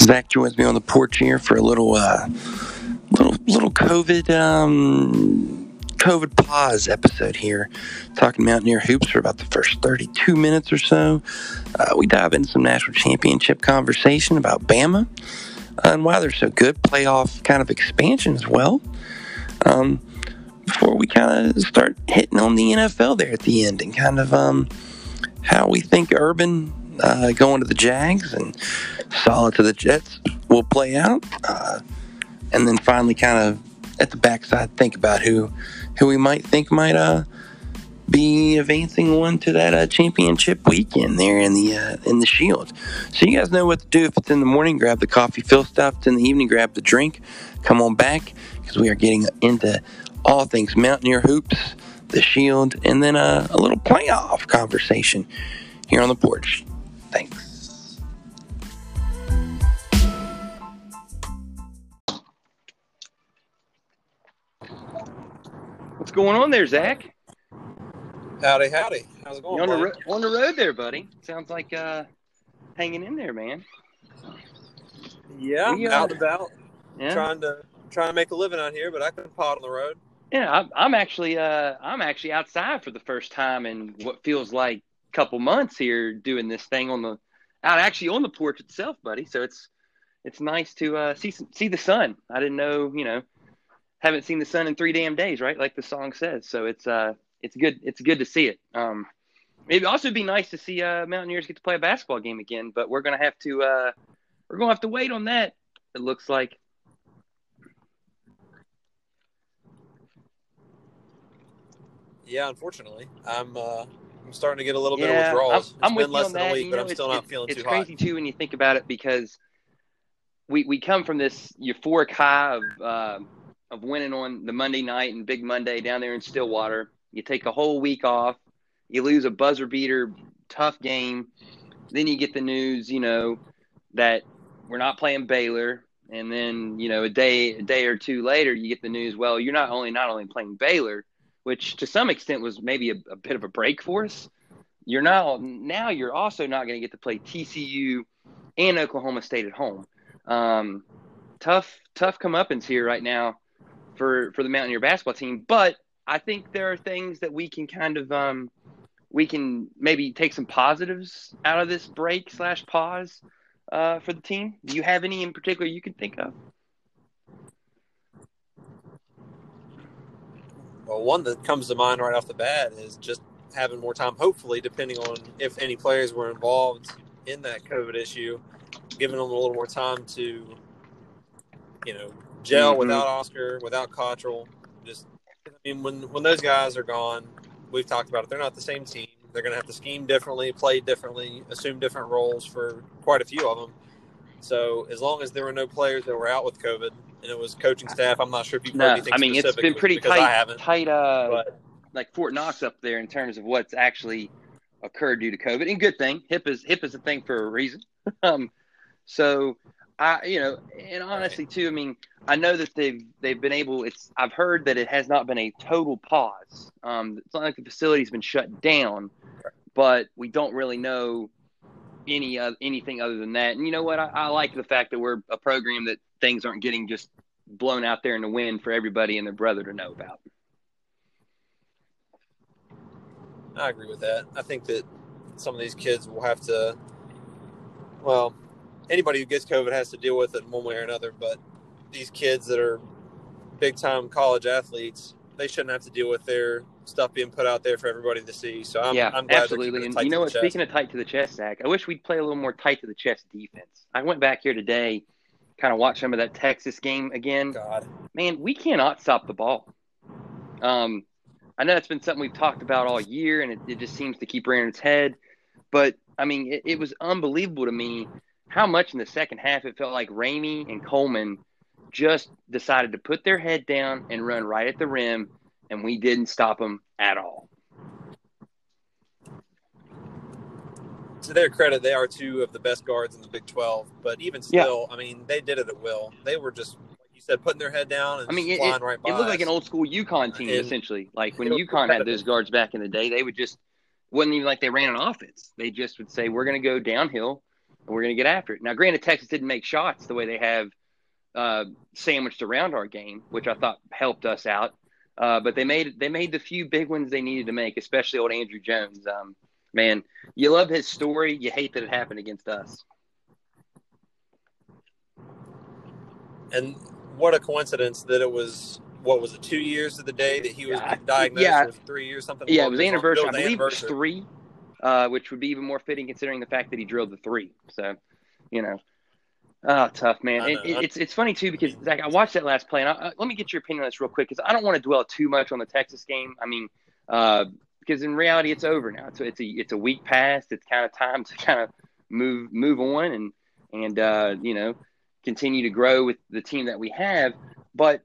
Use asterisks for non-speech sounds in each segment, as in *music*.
Zach joins me on the porch here for a little, uh, little, little COVID, um, COVID pause episode here, talking Mountaineer hoops for about the first 32 minutes or so. Uh, we dive into some national championship conversation about Bama and why they're so good, playoff kind of expansion as well. Um, before we kind of start hitting on the NFL there at the end and kind of um, how we think Urban uh, going to the Jags and solid to the Jets will play out. Uh, and then finally, kind of at the backside, think about who who we might think might uh, be advancing one to that uh, championship weekend there in the uh, in the Shield. So you guys know what to do. If it's in the morning, grab the coffee, fill stuff. It's in the evening, grab the drink. Come on back because we are getting into all things Mountaineer hoops, the Shield, and then uh, a little playoff conversation here on the porch. Thanks. What's going on there, Zach? Howdy, howdy. How's it going? You on the, ro- on the road there, buddy? Sounds like uh, hanging in there, man. Yeah, We, uh, out and about, Yeah, trying to trying to make a living out here, but I can pot on the road. yeah. I'm, I'm actually uh, I'm actually outside for the first time in what feels like a couple months here, doing this thing on the out actually on the porch itself, buddy. So it's it's nice to uh, see some, see the sun. I didn't know, you know, haven't seen the sun in three damn days, right? Like the song says. So it's uh, it's good. It's good to see it. Um, it'd also be nice to see uh, Mountaineers get to play a basketball game again, but we're gonna have to uh, we're gonna have to wait on that. It looks like. Yeah, unfortunately, I'm uh, I'm starting to get a little bit of withdrawals. I'm, I'm it's with been you less on than that. a week, You but know, I'm it's- still not feeling It's too crazy hot. too when you think about it because we we come from this euphoric high of uh, of winning on the Monday night and Big Monday down there in Stillwater. You take a whole week off. You lose a buzzer beater, tough game. Then you get the news, you know, that we're not playing Baylor. And then, you know, a day a day or two later, you get the news. Well, you're not only not only playing Baylor, which to some extent was maybe a, a bit of a break for us. You're now now you're also not going to get to play TCU and Oklahoma State at home. Um, tough tough comeuppance here right now for for the Mountaineer basketball team. But I think there are things that we can kind of um, we can maybe take some positives out of this break slash pause uh, for the team. Do you have any in particular you can think of? Well, one that comes to mind right off the bat is just having more time. Hopefully, depending on if any players were involved in that COVID issue, giving them a little more time to, you know, gel Mhm. without Oscar, without Cottrell. Just, I mean, when when those guys are gone, we've talked about it. They're not the same team. They're going to have to scheme differently, play differently, assume different roles for quite a few of them. So, as long as there were no players that were out with COVID, and it was coaching staff, I'm not sure if you've heard No, anything I mean it's been pretty tight, tight, uh, But like Fort Knox up there in terms of what's actually occurred due to COVID. And good thing, hip is hip is a thing for a reason. *laughs* um, so I, you know, and honestly too, I mean, I know that they've they've been able. It's I've heard that it has not been a total pause. Um, it's not like the facility's been shut down, but we don't really know any uh, anything other than that. And you know what? I, I like the fact that we're a program that things aren't getting just blown out there in the wind for everybody and their brother to know about. I agree with that. I think that some of these kids will have to, well, anybody who gets COVID has to deal with it in one way or another. But these kids that are big time college athletes, they shouldn't have to deal with their stuff being put out there for everybody to see. So I'm, yeah, I'm glad absolutely. And you know what? chest. Speaking of tight to the chest, Zach, I wish we'd play a little more tight to the chest defense. I went back here today, kind of watch some of that Texas game again. God, Man, we cannot stop the ball. Um, I know that's been something we've talked about all year, and it, it just seems to keep rearing its head. But I mean, it, it was unbelievable to me how much in the second half it felt like Ramey and Coleman just decided to put their head down and run right at the rim, and we didn't stop them at all. To their credit, they are two of the best guards in the Big 12. But even Yeah. still, I mean, they did it at will. They were just, like you said, putting their head down and I mean, it, flying it, right by it looked like an old school UConn team, And- essentially. Like when UConn had those guards back in the day, they would just wasn't even like they ran an offense. They just would say, "We're going to go downhill, and and we're going to get after it. Now, granted, Texas didn't make shots the way they have uh, sandwiched around our game, which I thought helped us out. Uh, but they made they made the few big ones they needed to make, especially old Andrew Jones. Um, man, you love his story. You hate that it happened against us. And what a coincidence that it was. What was it? Two years of the day that he was Yeah, diagnosed, yeah. three years, something. Yeah, it was anniversary. I believe it was three, uh, which would be even more fitting considering the fact that he drilled the three. So, you know, oh, tough man. It, it- it's it's funny too because Zach, I watched that last play, and I, I, let me get your opinion on this real quick because I don't want to dwell too much on the Texas game. I mean, uh, because in reality, it's over now. It's it's a it's a week past. It's kind of time to *laughs* kind of move move on and and uh, you know continue to grow with the team that we have. But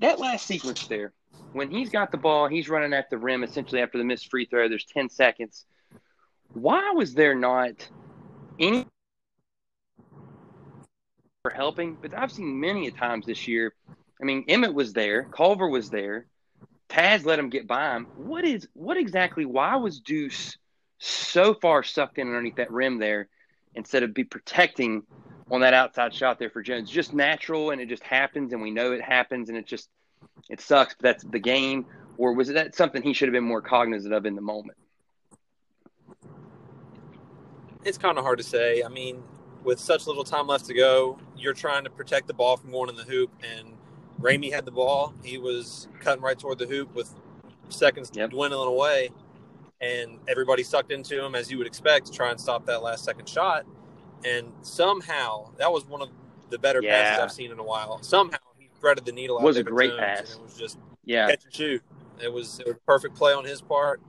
that last sequence there, when he's got the ball, he's running at the rim essentially after the missed free throw. There's 10 seconds. Why was there not any for helping? But I've seen many a times this year. I mean, Emmett was there, Culver was there, Taz let him get by him. What is what exactly? Why was Deuce so far sucked in underneath that rim there instead of be protecting on that outside shot there for Jones? Just natural, and it just happens, and we know it happens, and it just it sucks. But that's the game. Or was it that something he should have been more cognizant of in the moment? It's kind of hard to say. I mean, with such little time left to go, you're trying to protect the ball from going in the hoop, and Ramey had the ball. He was cutting right toward the hoop with seconds Yep. dwindling away, and everybody sucked into him as you would expect to try and stop that last second shot. And somehow, that was one of the better passes I've seen in a while. Somehow he threaded the needle out. Was a great pass. And it was just Yeah, catch and shoot. It was it was a perfect play on his part.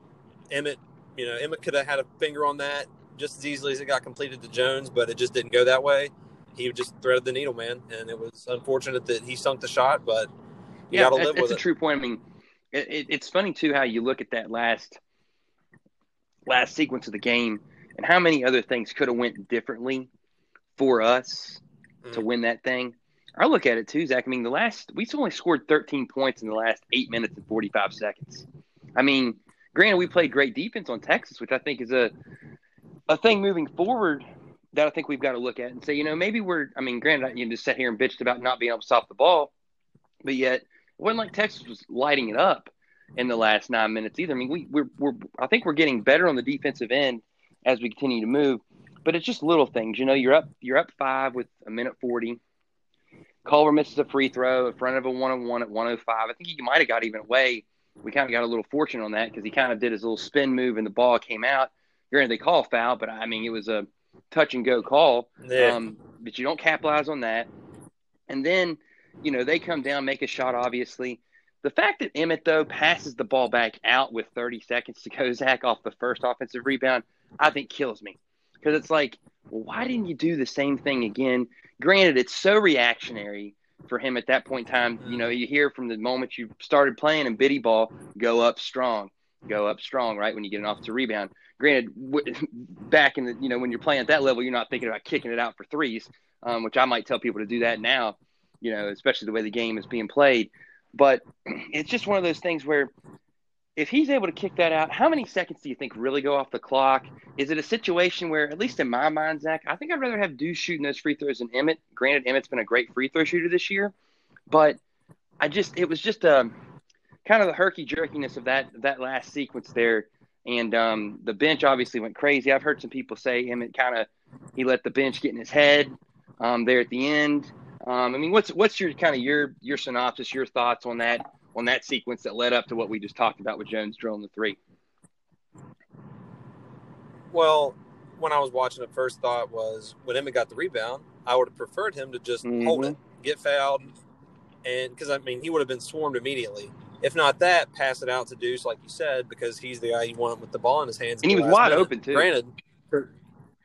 Emmett, you know, Emmett could have had a finger on that just as easily as it got completed to Jones, but it just didn't go that way. He just threaded the needle, man, and it was unfortunate that he sunk the shot, but you yeah, got to that's, live that's with a true point. I mean, it, it, it's funny too how you look at that last last sequence of the game and how many other things could have went differently for us to Mm. win that thing. I look at it too, Zach. I mean, the last we only scored 13 points in the last eight minutes and 45 seconds. I mean, granted, we played great defense on Texas, which I think is a a thing moving forward that I think we've got to look at and say, you know, maybe we're. I mean, granted, I you just sat here and bitched about not being able to stop the ball, but yet it wasn't like Texas was lighting it up in the last nine minutes either. I mean, we, we're we're I think we're getting better on the defensive end as we continue to move, but it's just little things. You know, you're up you're up five with a minute forty. Culver misses a free throw in front of a one on one at 105. I think he might have got even away. We kind of got a little fortune on that because he kind of did his little spin move and the ball came out. Granted, they call foul, but I mean, it was a touch and go call. Yeah. Um, but you don't capitalize on that. And then, you know, they come down, make a shot, obviously. The fact that Emmett, though, passes the ball back out with 30 seconds to go, *laughs* Zach, off the first offensive rebound, I think kills me. Because it's like, well, why didn't you do the same thing again? Granted, it's so reactionary for him at that point in time. You know, you hear from the moment you started playing in biddy ball, go up strong, go up strong, right? When you get an offensive rebound. Granted, w- *laughs* back in the, you know, when you're playing at that level, you're not thinking about kicking it out for threes, um, which I might tell people to do that now, you know, especially the way the game is being played. But *clears throat* it's just one of those things where if he's able to kick that out, how many seconds do you think really go off the clock? Is it a situation where, at least in my mind, Zach, I think I'd rather have Deuce shooting those free throws than Emmett. Granted, Emmett's been a great free throw shooter this year, but I just it was just a kind of the herky jerkiness of that that last sequence there, and um, the bench obviously went crazy. I've heard some people say him Emmett kind of he let the bench get in his head um, there at the end. Um, I mean, what's what's your kind of your your synopsis, your thoughts on that on that sequence that led up to what we just talked about with Jones drilling the three? Well, when I was watching it, first thought was when Emmett got the rebound, I would have preferred him to just hold Mhm. it, get fouled, and because I mean he would have been swarmed immediately. If not that, pass it out to Deuce, like you said, because he's the guy you want with the ball in his hands. And he was wide minute. open, too. Granted,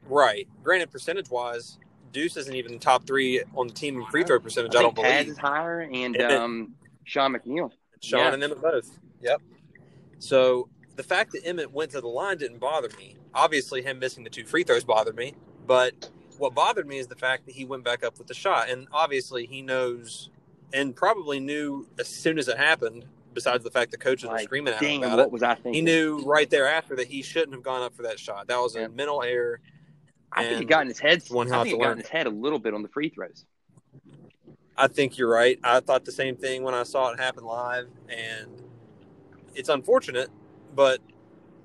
right? Granted, percentage wise, Deuce isn't even top three on the team in free throw percentage. I, I don't Taz believe. is higher, and Emmett. um, Sean McNeil. Sean Yeah. and Emmett both. Yep. So the fact that Emmett went to the line didn't bother me. Obviously, him missing the two free throws bothered me. But what bothered me is the fact that he went back up with the shot. And obviously, he knows and probably knew as soon as it happened, besides the fact the coaches were screaming at him about what it, was I thinking? he knew right thereafter that he shouldn't have gone up for that shot. That was a Yeah. mental error. I think he got in his head. one I think to got learn in his head a little bit on the free throws. I think you're right. I thought the same thing when I saw it happen live, and it's unfortunate, but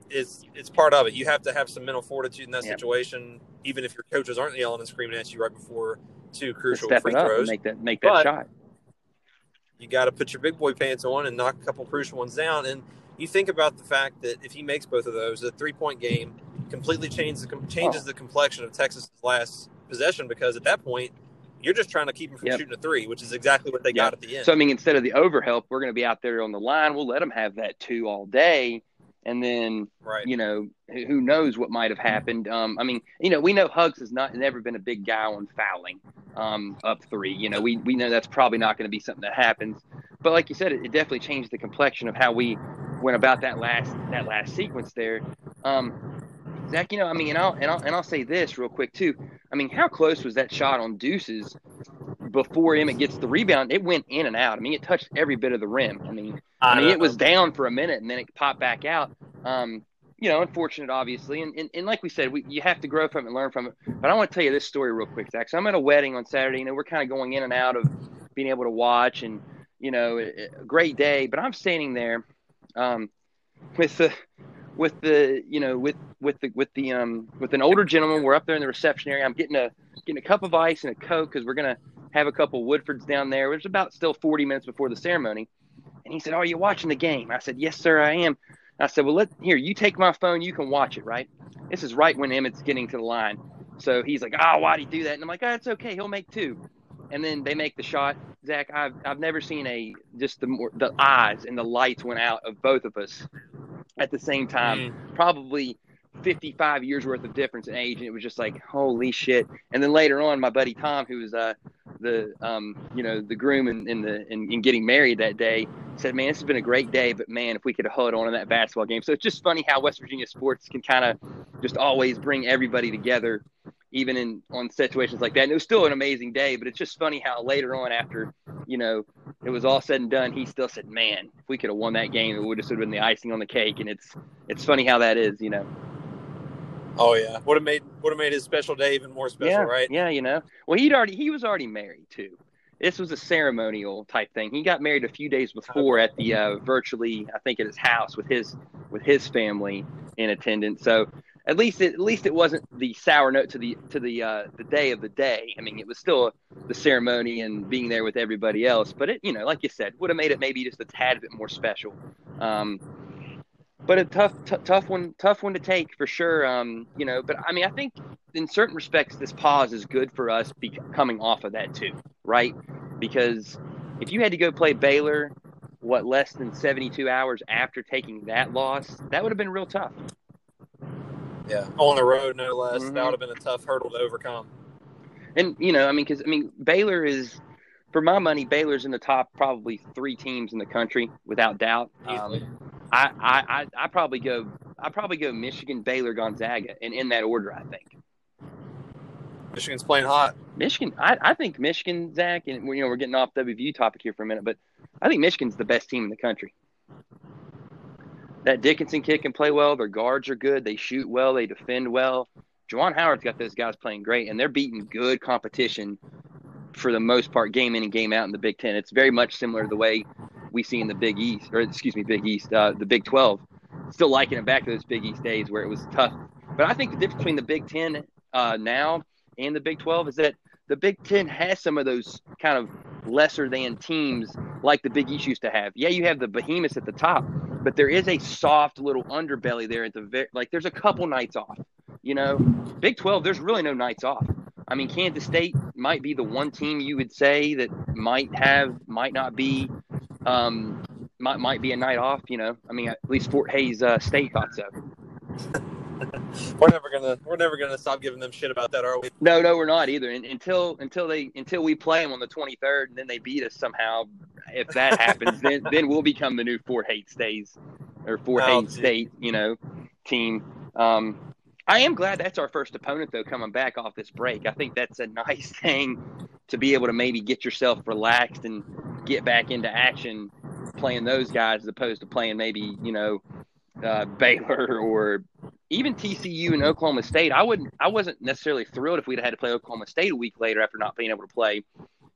it's it's part of it. You have to have some mental fortitude in that Yeah. situation, even if your coaches aren't yelling and screaming at you right before two crucial free throws. make that make that But- shot. You got to put your big boy pants on and knock a couple crucial ones down. And you think about the fact that if he makes both of those, the three point game completely changes the changes Oh. the complexion of Texas' last possession because at that point. You're just trying to keep him from Yep. shooting a three, which is exactly what they Yeah. got at the end. So I mean, instead of the overhelp, we're going to be out there on the line. We'll let them have that two all day, and then right. you know who knows what might have happened. Um, I mean, you know, we know Hugs has not never been a big guy on fouling um, up three. You know, we we know that's probably not going to be something that happens. But like you said, it, it definitely changed the complexion of how we went about that last that last sequence there. Um, Zach, you know, I mean, and I'll and I'll and I'll say this real quick too. I mean, how close was that shot on Deuces before Emmett gets the rebound? It went in and out. I mean, it touched every bit of the rim. I mean, I mean, it was down for a minute and then it popped back out. Um, you know, unfortunate, obviously. And, and, and like we said, we, you have to grow from it and learn from it. But I want to tell you this story real quick, Zach. So I'm at a wedding on Saturday. You know, we're kind of going in and out of being able to watch and, you know, a, a great day. But I'm standing there um, with the, with the, you know, with, with the, with the, um, with an older gentleman. We're up there in the reception area. I'm getting a, getting a cup of ice and a Coke because we're to have a couple Woodfords down there. It was about still 40 minutes before the ceremony. And he said, "Oh, are you watching the game?" I said, "Yes, sir, I am." I said, "Well, let here. You take my phone. You can watch it, right?" This is right when Emmett's getting to the line. So he's like, "Oh, why'd he do that?" And I'm like, "Oh, it's okay. He'll make two. And then they make the shot. Zach, I've I've never seen a just the more the eyes and the lights went out of both of us at the same time. Mm. Probably 55 years worth of difference in age, and it was just like, holy shit. And then later on, my buddy Tom, who was uh, the um, you know the groom in, in the in, in getting married that day, said, "Man, this has been a great day, but man, if we could have held on in that basketball game." So it's just funny how West Virginia sports can kind of just always bring everybody together, even in on situations like that. And it was still an amazing day, but it's just funny how later on, after you know it was all said and done, he still said, "Man, if we could have won that game, it would have sort of been the icing on the cake." And it's it's funny how that is, you know. Oh yeah, would have made would have made his special day even more special, yeah, right? Yeah, you know. Well, he'd already he was already married too. This was a ceremonial type thing. He got married a few days before at the uh, virtually, I think, at his house with his with his family in attendance. So at least it, at least it wasn't the sour note to the to the uh, the day of the day. I mean, it was still the ceremony and being there with everybody else. But it, you know, like you said, would have made it maybe just a tad bit more special. Um, but a tough, t- tough one, tough one to take for sure. Um, you know, but I mean, I think in certain respects, this pause is good for us be- coming off of that too, right? Because if you had to go play Baylor, what less than seventy-two hours after taking that loss, that would have been real tough. Yeah, on the road, no less. Mhm. That would have been a tough hurdle to overcome. And you know, I mean, because I mean, Baylor is, for my money, Baylor's in the top probably three teams in the country without doubt. Um, I, I, I, I probably go, I probably go Michigan, Baylor, Gonzaga, and in that order, I think. Michigan's playing hot. Michigan, I, I think Michigan, Zach, and you know we're getting off WVU topic here for a minute, but I think Michigan's the best team in the country. That Dickinson kid can play well. Their guards are good. They shoot well. They defend well. Juwan Howard's got those guys playing great, and they're beating good competition for the most part, game in and game out in the Big Ten. It's very much similar to the way we see in the Big East, or excuse me, Big East, uh, the Big Twelve. Still liking it back to those Big East days where it was tough. But I think the difference between the Big Ten uh, now and the Big 12 is that the Big Ten has some of those kind of lesser than teams like the Big East used to have. Yeah, you have the behemoths at the top, but there is a soft little underbelly there at the very, like there's a couple nights off. You know, Big 12, there's really no nights off. I mean, Kansas State might be the one team you would say that might have, might not be, um, might might be a night off. You know, I mean, at least Fort Hays uh, State thought so. *laughs* We're never gonna we're never gonna stop giving them shit about that, are we? No, no, we're not either. And, until until they until we play them on the 23rd, and then they beat us somehow. If that happens, then then we'll become the new Fort Hays stays or Fort Oh, gee. State, you know, team. Um, I am glad that's our first opponent though, coming back off this break. I think that's a nice *laughs* thing to be able to maybe get yourself relaxed and get back into action playing those guys as opposed to playing maybe you know uh, Baylor or even TCU and Oklahoma State, I wouldn't, I wasn't necessarily thrilled if we'd had to play Oklahoma State a week later after not being able to play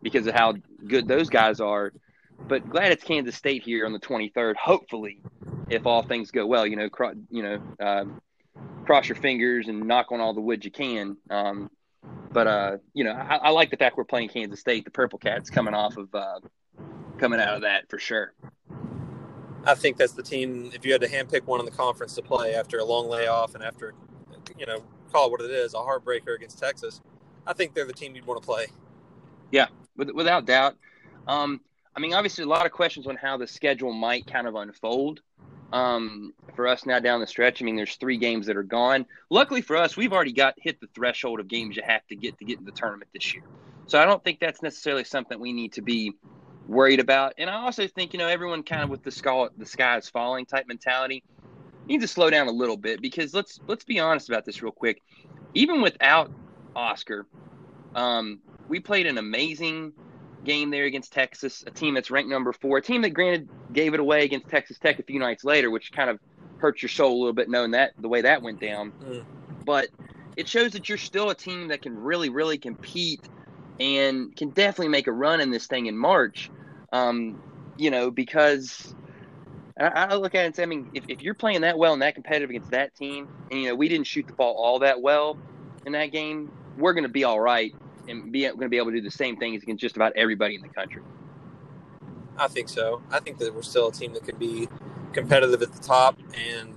because of how good those guys are. But glad it's Kansas State here on the 23rd. Hopefully, if all things go well, you know, cro- you know, um, cross your fingers and knock on all the wood you can. Um, but uh, you know, I, I, like the fact we're playing Kansas State. The Purple Cats coming off of uh, coming out of that for sure. I think that's the team. If you had to handpick one in the conference to play after a long layoff and after, you know, call it what it is, a heartbreaker against Texas, I think they're the team you'd want to play. Yeah, without doubt. Um, I mean, obviously, a lot of questions on how the schedule might kind of unfold um, for us now down the stretch. I mean, there's three games that are gone. Luckily for us, we've already got hit the threshold of games you have to get to get in the tournament this year. So I don't think that's necessarily something we need to be worried about. And I also think, you know, everyone kind of with the sky, the sky is falling type mentality needs to slow down a little bit because let's let's be honest about this real quick. Even without Oscar, um, we played an amazing game there against Texas, a team that's ranked number four, a team that granted gave it away against Texas Tech a few nights later, which kind of hurts your soul a little bit knowing that the way that went down. Mm. But it shows that you're still a team that can really, really compete and can definitely make a run in this thing in March. Um, you know, because I, I, look at it and say, I mean, if, if you're playing that well and that competitive against that team, and you know, we didn't shoot the ball all that well in that game, we're going to be all right and be going to be able to do the same things against just about everybody in the country. I think so. I think that we're still a team that could be competitive at the top, and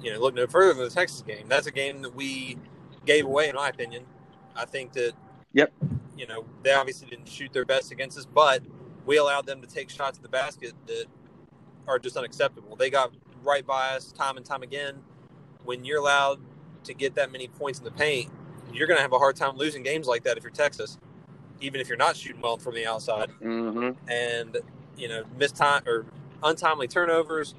you know, look no further than the Texas game. That's a game that we gave away, in my opinion. I think that. Yep. You know, they obviously didn't shoot their best against us, but we allowed them to take shots at the basket that are just unacceptable. They got right by us time and time again. When you're allowed to get that many points in the paint, you're going to have a hard time losing games like that if you're Texas, even if you're not shooting well from the outside. Mm-hmm. And you know, missed time or untimely turnovers,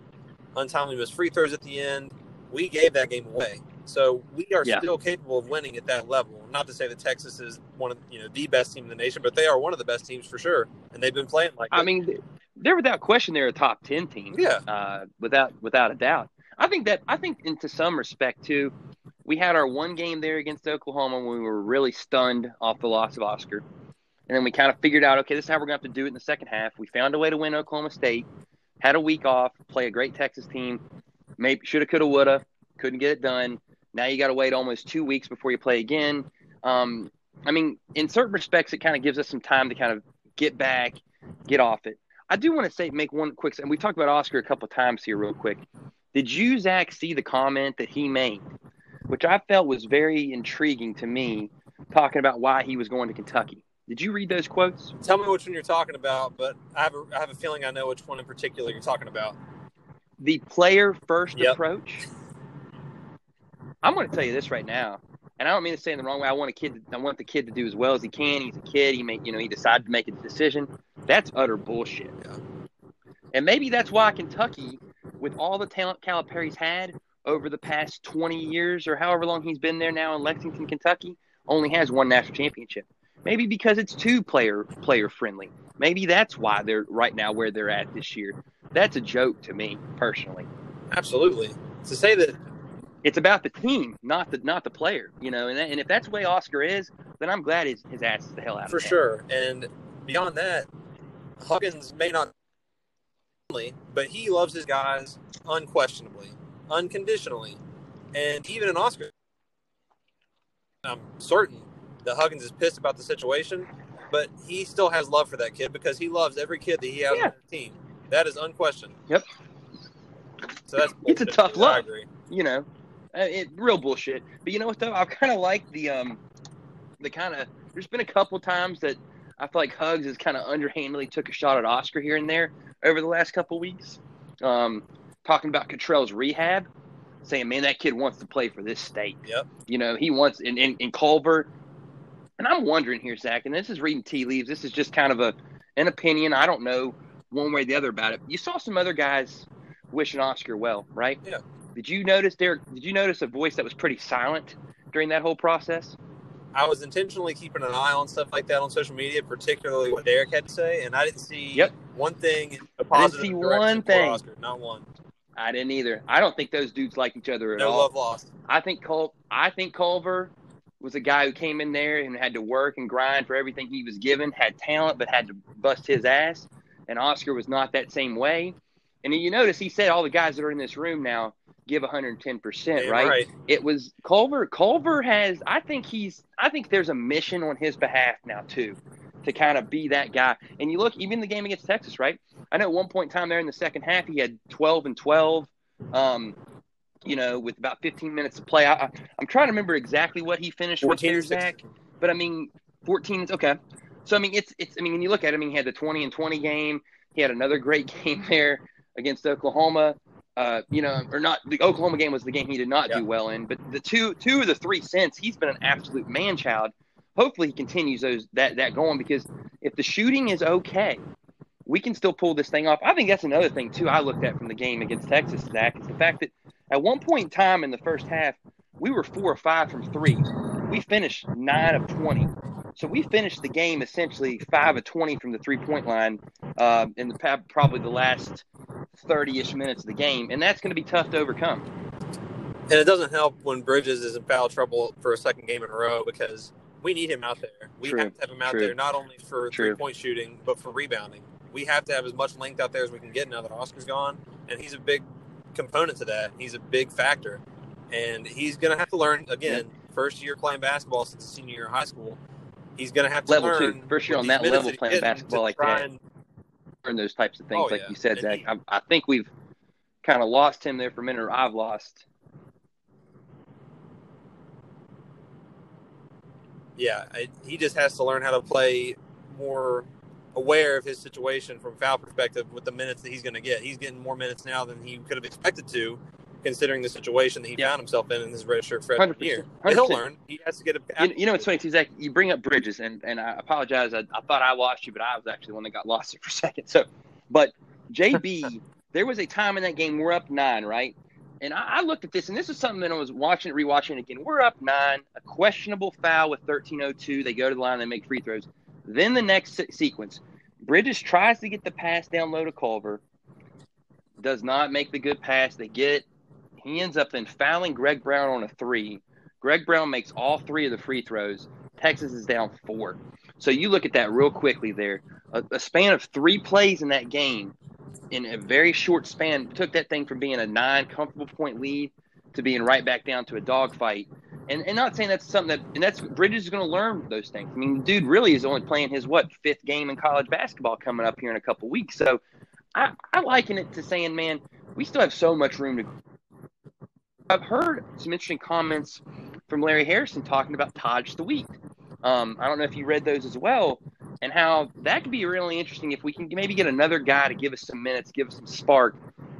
untimely missed free throws at the end. We gave that game away, so we are yeah. still capable of winning at that level. Not to say that Texas is one of you know the best team in the nation, but they are one of the best teams for sure, and they've been playing like. I that. mean, they're without question they're a top ten team. Yeah, uh, without without a doubt. I think that I think into some respect too, we had our one game there against Oklahoma when we were really stunned off the loss of Oscar. And then we kind of figured out, okay, this is how we're going to have to do it in the second half. We found a way to win Oklahoma State, had a week off, play a great Texas team. Maybe shoulda, coulda, woulda, couldn't get it done. Now you got to wait almost two weeks before you play again. Um, I mean, in certain respects, it kind of gives us some time to kind of get back, get off it. I do want to say, make one quick, and we talked about Oscar a couple times here, real quick. Did you, Zach, see the comment that he made which I felt was very intriguing to me, talking about why he was going to Kentucky. Did you read those quotes? Tell me which one you're talking about, but I have a, I have a feeling I know which one in particular you're talking about. The player first yep. approach. I'm going to tell you this right now, and I don't mean to say in the wrong way. I want a kid. To, I want the kid to do as well as he can. He's a kid. He may, you know, he decided to make a decision. That's utter bullshit. Yeah. And maybe that's why Kentucky, with all the talent Calipari's had, over the past 20 years or however long he's been there now in Lexington, Kentucky, only has one national championship. Maybe because it's too player player friendly. Maybe that's why they're right now where they're at this year. That's a joke to me personally. Absolutely. To say that it's about the team, not the not the player, you know. And, and if that's the way Oscar is, then I'm glad his his ass is the hell out. For sure. And beyond that, Huggins may not, but he loves his guys unquestionably unconditionally. And even in Oscar, I'm certain that Huggins is pissed about the situation, but he still has love for that kid because he loves every kid that he has yeah. on the team. That is unquestioned. Yep. So that's it's a tough love. You know, uh, it real bullshit. But you know what though? I kind of like the um the kind of. There's been a couple times that I feel like Hugs has kind of underhandedly took a shot at Oscar here and there over the last couple weeks. Um, talking about Cottrell's rehab, saying, "Man, that kid wants to play for this state." Yep. You know, he wants in, in, in Culver. And I'm wondering here, Zach, and this is reading tea leaves. This is just kind of a an opinion. I don't know one way or the other about it. You saw some other guys wishing Oscar well, right? Yeah. Did you notice Derek? Did you notice a voice that was pretty silent during that whole process? I was intentionally keeping an eye on stuff like that on social media, particularly what Derek had to say, and I didn't see yep. one thing a positive. I didn't see one thing. Oscar, not one. I didn't either. I don't think those dudes like each other at No all. No love lost. I think Col I think Culver was a guy who came in there and had to work and grind for everything he was given, had talent but had to bust his ass. And Oscar was not that same way. And you notice he said all the guys that are in this room now give 110%, Damn right? right. It was Culver Culver has I think he's I think there's a mission on his behalf now too to kind of be that guy. And you look even the game against Texas, right? I know at one point in time there in the second half he had 12 and 12 um you know, with about 15 minutes to play. I, I, I'm trying to remember exactly what he finished with 14 there. Zach. But I mean, 14 is okay. So I mean, it's it's. I mean, when you look at him, he had the 20 and 20 game. He had another great *laughs* game there against Oklahoma. Uh, you know, or not. The Oklahoma game was the game he did not Yeah. do well in. But the two two of the three since he's been an absolute man child. Hopefully, he continues those that that going because if the shooting is okay, we can still pull this thing off. I think that's another thing too. I looked at from the game against Texas, Zach, is the fact that at one point in time in the first half, we were four or five from three. We finished nine of twenty, so we finished the game essentially five of twenty from the three point line uh, in the probably the last thirty-ish minutes of the game, and that's going to be tough to overcome. And it doesn't help when Bridges is in foul trouble for a second game in a row because we need him out there. We True, have to have him out true. there not only for True. three point shooting, but for rebounding. We have to have as much length out there as we can get now that Oscar's gone. And he's a big component to that. He's a big factor. And he's going to have to learn, again, first year playing basketball since senior year of high school. He's going to have to Level two. learn. First year on that level playing basketball like that. and- Learn those types of things, Oh, like yeah. you said, And Zach. he- I, I think we've kind of lost him there for a minute, or I've lost. Yeah, I, he just has to learn how to play more aware of his situation from foul perspective with the minutes that he's going to get. He's getting more minutes now than he could have expected to, considering the situation that he Yeah. found himself in in his redshirt freshman 100%, year. But he'll learn. He has to get a. You, you know, it's funny too, Zach. You bring up Bridges, and, and I apologize. I, I thought I lost you, but I was actually the one that got lost *laughs* for a second. So, but JB, *laughs* there was a time in that game we're up nine, right? And I, I looked at this, and this is something that I was watching rewatching again. We're up nine, a questionable foul with 13:02. They go to the line, they make free throws. Then the next se- sequence, Bridges tries to get the pass down low to Culver, does not make the good pass. They get. He ends up then fouling Greg Brown on a three. Greg Brown makes all three of the free throws. Texas is down four. So you look at that real quickly there. A, a span of three plays in that game, in a very short span, took that thing from being a nine comfortable point lead to being right back down to a dogfight. And, and not saying that's something that, and that's Bridges is going to learn those things. I mean, dude really is only playing his what fifth game in college basketball coming up here in a couple weeks. So I, I liken it to saying, man, we still have so much room to. I've heard some interesting comments from Larry Harrison talking about Taj Thweatt. Um, I don't know if you read those as well, and how that could be really interesting if we can maybe get another guy to give us some minutes, give us some spark.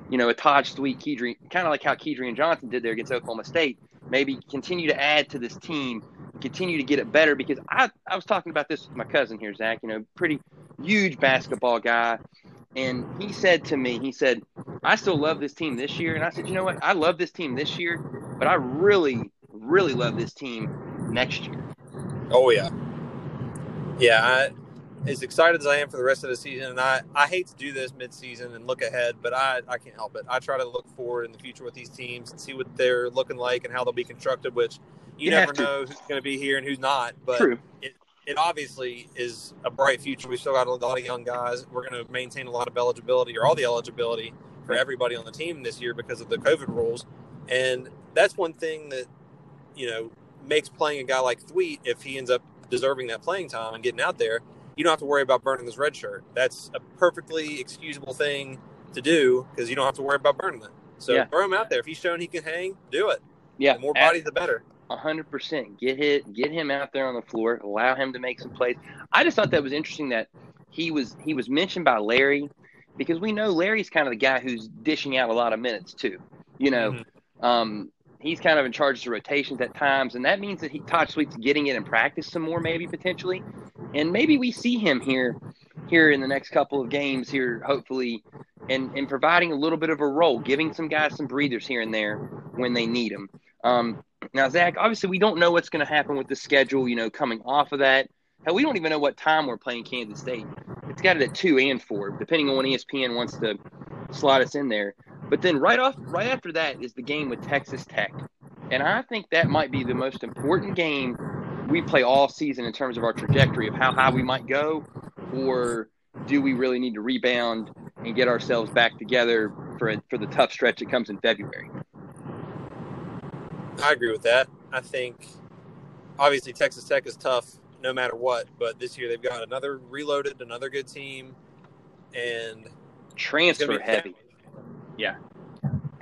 You know, a Taj Thweatt, Kedrian, kind of like how Kedrian Johnson did there against Oklahoma State. Maybe continue to add to this team, continue to get it better. Because I, I was talking about this with my cousin here, Zach. You know, pretty huge basketball guy, and he said to me, he said, I still love this team this year. And I said, you know what? I love this team this year, but I really, really love this team next year. Oh yeah, yeah. I, as excited as I am for the rest of the season, and I, I hate to do this mid-season and look ahead, but I, I can't help it. I try to look forward in the future with these teams and see what they're looking like and how they'll be constructed. Which you, You never know who's going to be here and who's not. But True. it obviously is a bright future. We've still got a lot of young guys. We're going to maintain a lot of eligibility or all the eligibility for everybody on the team this year because of the COVID rules. And that's one thing that, you know, makes playing a guy like Thweatt, if he ends up deserving that playing time and getting out there, you don't have to worry about burning this red shirt. That's a perfectly excusable thing to do because you don't have to worry about burning it. So Yeah. throw him out there. If he's shown he can hang, do it. Yeah. The more bodies, the better. A hundred percent. Get hit. Get him out there on the floor. Allow him to make some plays. I just thought that was interesting that he was he was mentioned by Larry because we know Larry's kind of the guy who's dishing out a lot of minutes too. You know, Mhm. um, he's kind of in charge of the rotations at times, and that means that he Taj Thweatt's getting it in practice some more, maybe potentially, and maybe we see him here here in the next couple of games here, hopefully, and and providing a little bit of a role, giving some guys some breathers here and there when they need them. Um, now, Zach, obviously, we don't know what's going to happen with the schedule, you know, coming off of that. Hell, we don't even know what time we're playing Kansas State. It's got it at 2 and 4, depending on when ESPN wants to slot us in there. But then right off, right after that is the game with Texas Tech, and I think that might be the most important game we play all season in terms of our trajectory of how high we might go, or do we really need to rebound and get ourselves back together for for the tough stretch that comes in February? I agree with that. I think obviously Texas Tech is tough no matter what, but this year they've got another reloaded, another good team, and transfer heavy. Yeah,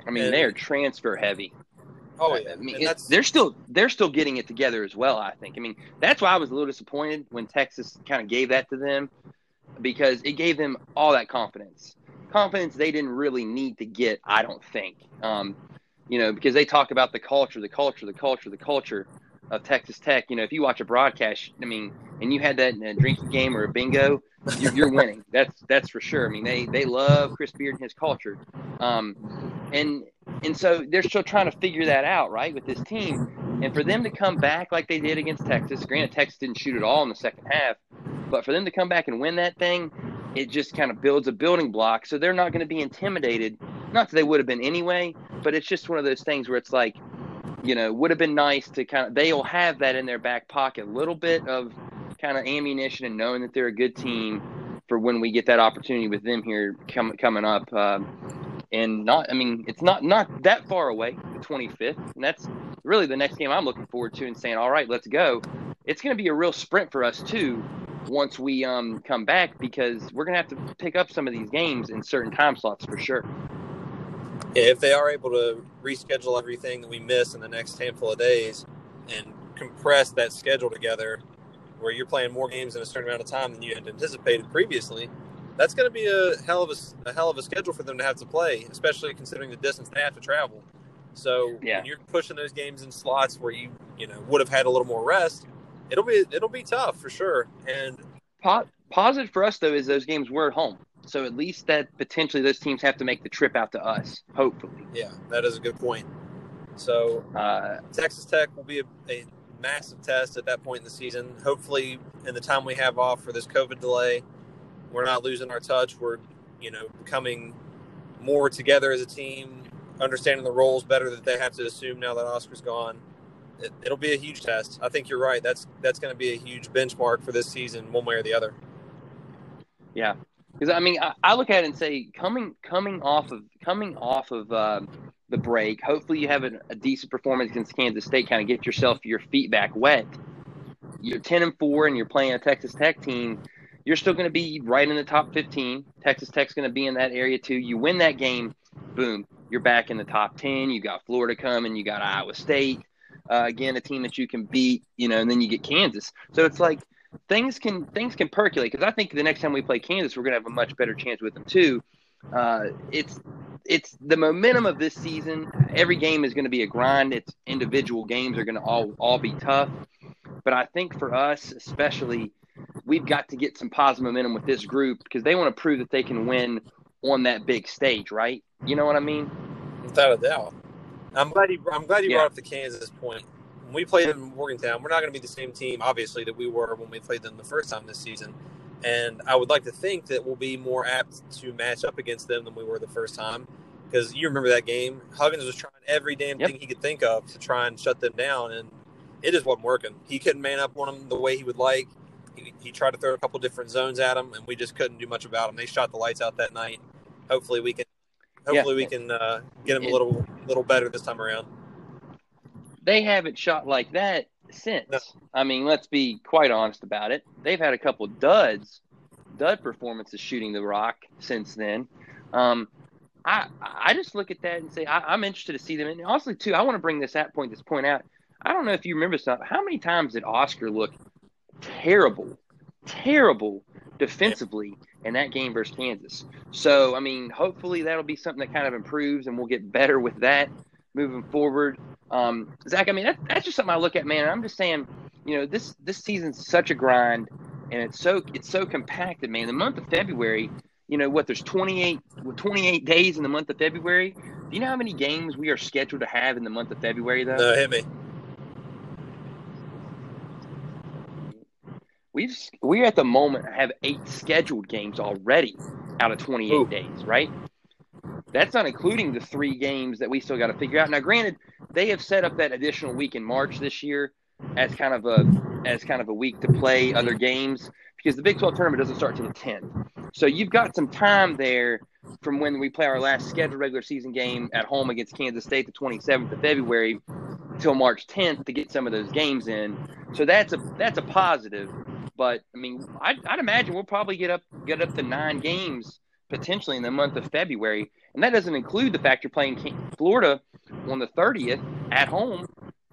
I mean and, they are transfer heavy. Oh yeah, I mean they're still they're still getting it together as well. I think. I mean that's why I was a little disappointed when Texas kind of gave that to them because it gave them all that confidence, confidence they didn't really need to get. I don't think. Um, you know, because they talk about the culture, the culture, the culture, the culture of Texas Tech. You know, if you watch a broadcast, I mean, and you had that in a drinking game or a bingo, you're, you're winning. *laughs* That's that's for sure. I mean, they they love Chris Beard and his culture, um, and and so they're still trying to figure that out, right, with this team. And for them to come back like they did against Texas, granted Texas didn't shoot at all in the second half, but for them to come back and win that thing, it just kind of builds a building block. So they're not going to be intimidated. Not that they would have been anyway, but it's just one of those things where it's like, you know, would have been nice to kind of, they'll have that in their back pocket, a little bit of kind of ammunition and knowing that they're a good team for when we get that opportunity with them here com- coming up. Um, and not, I mean, it's not not that far away, the 25th, and that's really the next game I'm looking forward to and saying, all right, let's go. It's going to be a real sprint for us too once we um, come back because we're going to have to pick up some of these games in certain time slots for sure. Yeah, if they are able to reschedule everything that we miss in the next handful of days and compress that schedule together where you're playing more games in a certain amount of time than you had anticipated previously, that's going to be a hell of a, a, hell of a schedule for them to have to play, especially considering the distance they have to travel. So yeah. when you're pushing those games in slots where you you know would have had a little more rest, it'll be it'll be tough for sure. And po- positive for us though is those games were at home, so at least that potentially those teams have to make the trip out to us. Hopefully, yeah, that is a good point. So uh, Texas Tech will be a, a massive test at that point in the season. Hopefully, in the time we have off for this COVID delay, we're not losing our touch. We're you know becoming more together as a team, understanding the roles better that they have to assume now that Oscar's gone it, will be a huge test. I think you're right. That's that's going to be a huge benchmark for this season, one way or the other. Yeah, because I mean, I, I, look at it and say, coming coming off of coming off of uh, the break, hopefully you have a, a decent performance against Kansas State, kind of get yourself your feet back wet. You're ten and four, and you're playing a Texas Tech team. You're still going to be right in the top 15. Texas Tech's going to be in that area too. You win that game, boom, you're back in the top 10. You got Florida coming. You got Iowa State uh, again, a team that you can beat, you know, and then you get Kansas. So it's like things can things can percolate because I think the next time we play Kansas, we're going to have a much better chance with them too. Uh, it's it's the momentum of this season. Every game is going to be a grind. It's individual games are going to all all be tough, but I think for us especially, we've got to get some positive momentum with this group because they want to prove that they can win on that big stage, right? You know what I mean? Without a doubt. I'm glad you. I'm glad you yeah. brought up the Kansas point. When we played in Morgantown, we're not going to be the same team, obviously, that we were when we played them the first time this season. And I would like to think that we'll be more apt to match up against them than we were the first time. Because you remember that game, Huggins was trying every damn yep. thing he could think of to try and shut them down, and it just wasn't working. He couldn't man up on them the way he would like. He, he tried to throw a couple different zones at them, and we just couldn't do much about them. They shot the lights out that night. Hopefully, we can hopefully yeah. we can uh, get them a little little better this time around. They haven't shot like that since. No. I mean, let's be quite honest about it. They've had a couple duds, dud performances shooting the rock since then. Um, I I just look at that and say I, am interested to see them. And honestly, too, I want to bring this at point this point out. I don't know if you remember something. How many times did Oscar look terrible, terrible defensively in that game versus Kansas. So, I mean, hopefully that'll be something that kind of improves and we'll get better with that moving forward. Um, Zach, I mean, that, that's just something I look at, man. I'm just saying, you know, this this season's such a grind and it's so it's so compacted, man. The month of February, you know what? There's 28 28 days in the month of February. Do you know how many games we are scheduled to have in the month of February, though? No, hit me. We've we at the moment have eight scheduled games already out of 28 Ooh. days, right? That's not including the three games that we still got to figure out. Now, granted, they have set up that additional week in March this year as kind of a as kind of a week to play other games because the Big 12 tournament doesn't start till the 10th. So you've got some time there from when we play our last scheduled regular season game at home against Kansas State the 27th of February till March 10th to get some of those games in. So that's a that's a positive. But I mean, I'd, I'd imagine we'll probably get up get up to nine games potentially in the month of February, and that doesn't include the fact you're playing Florida on the 30th at home,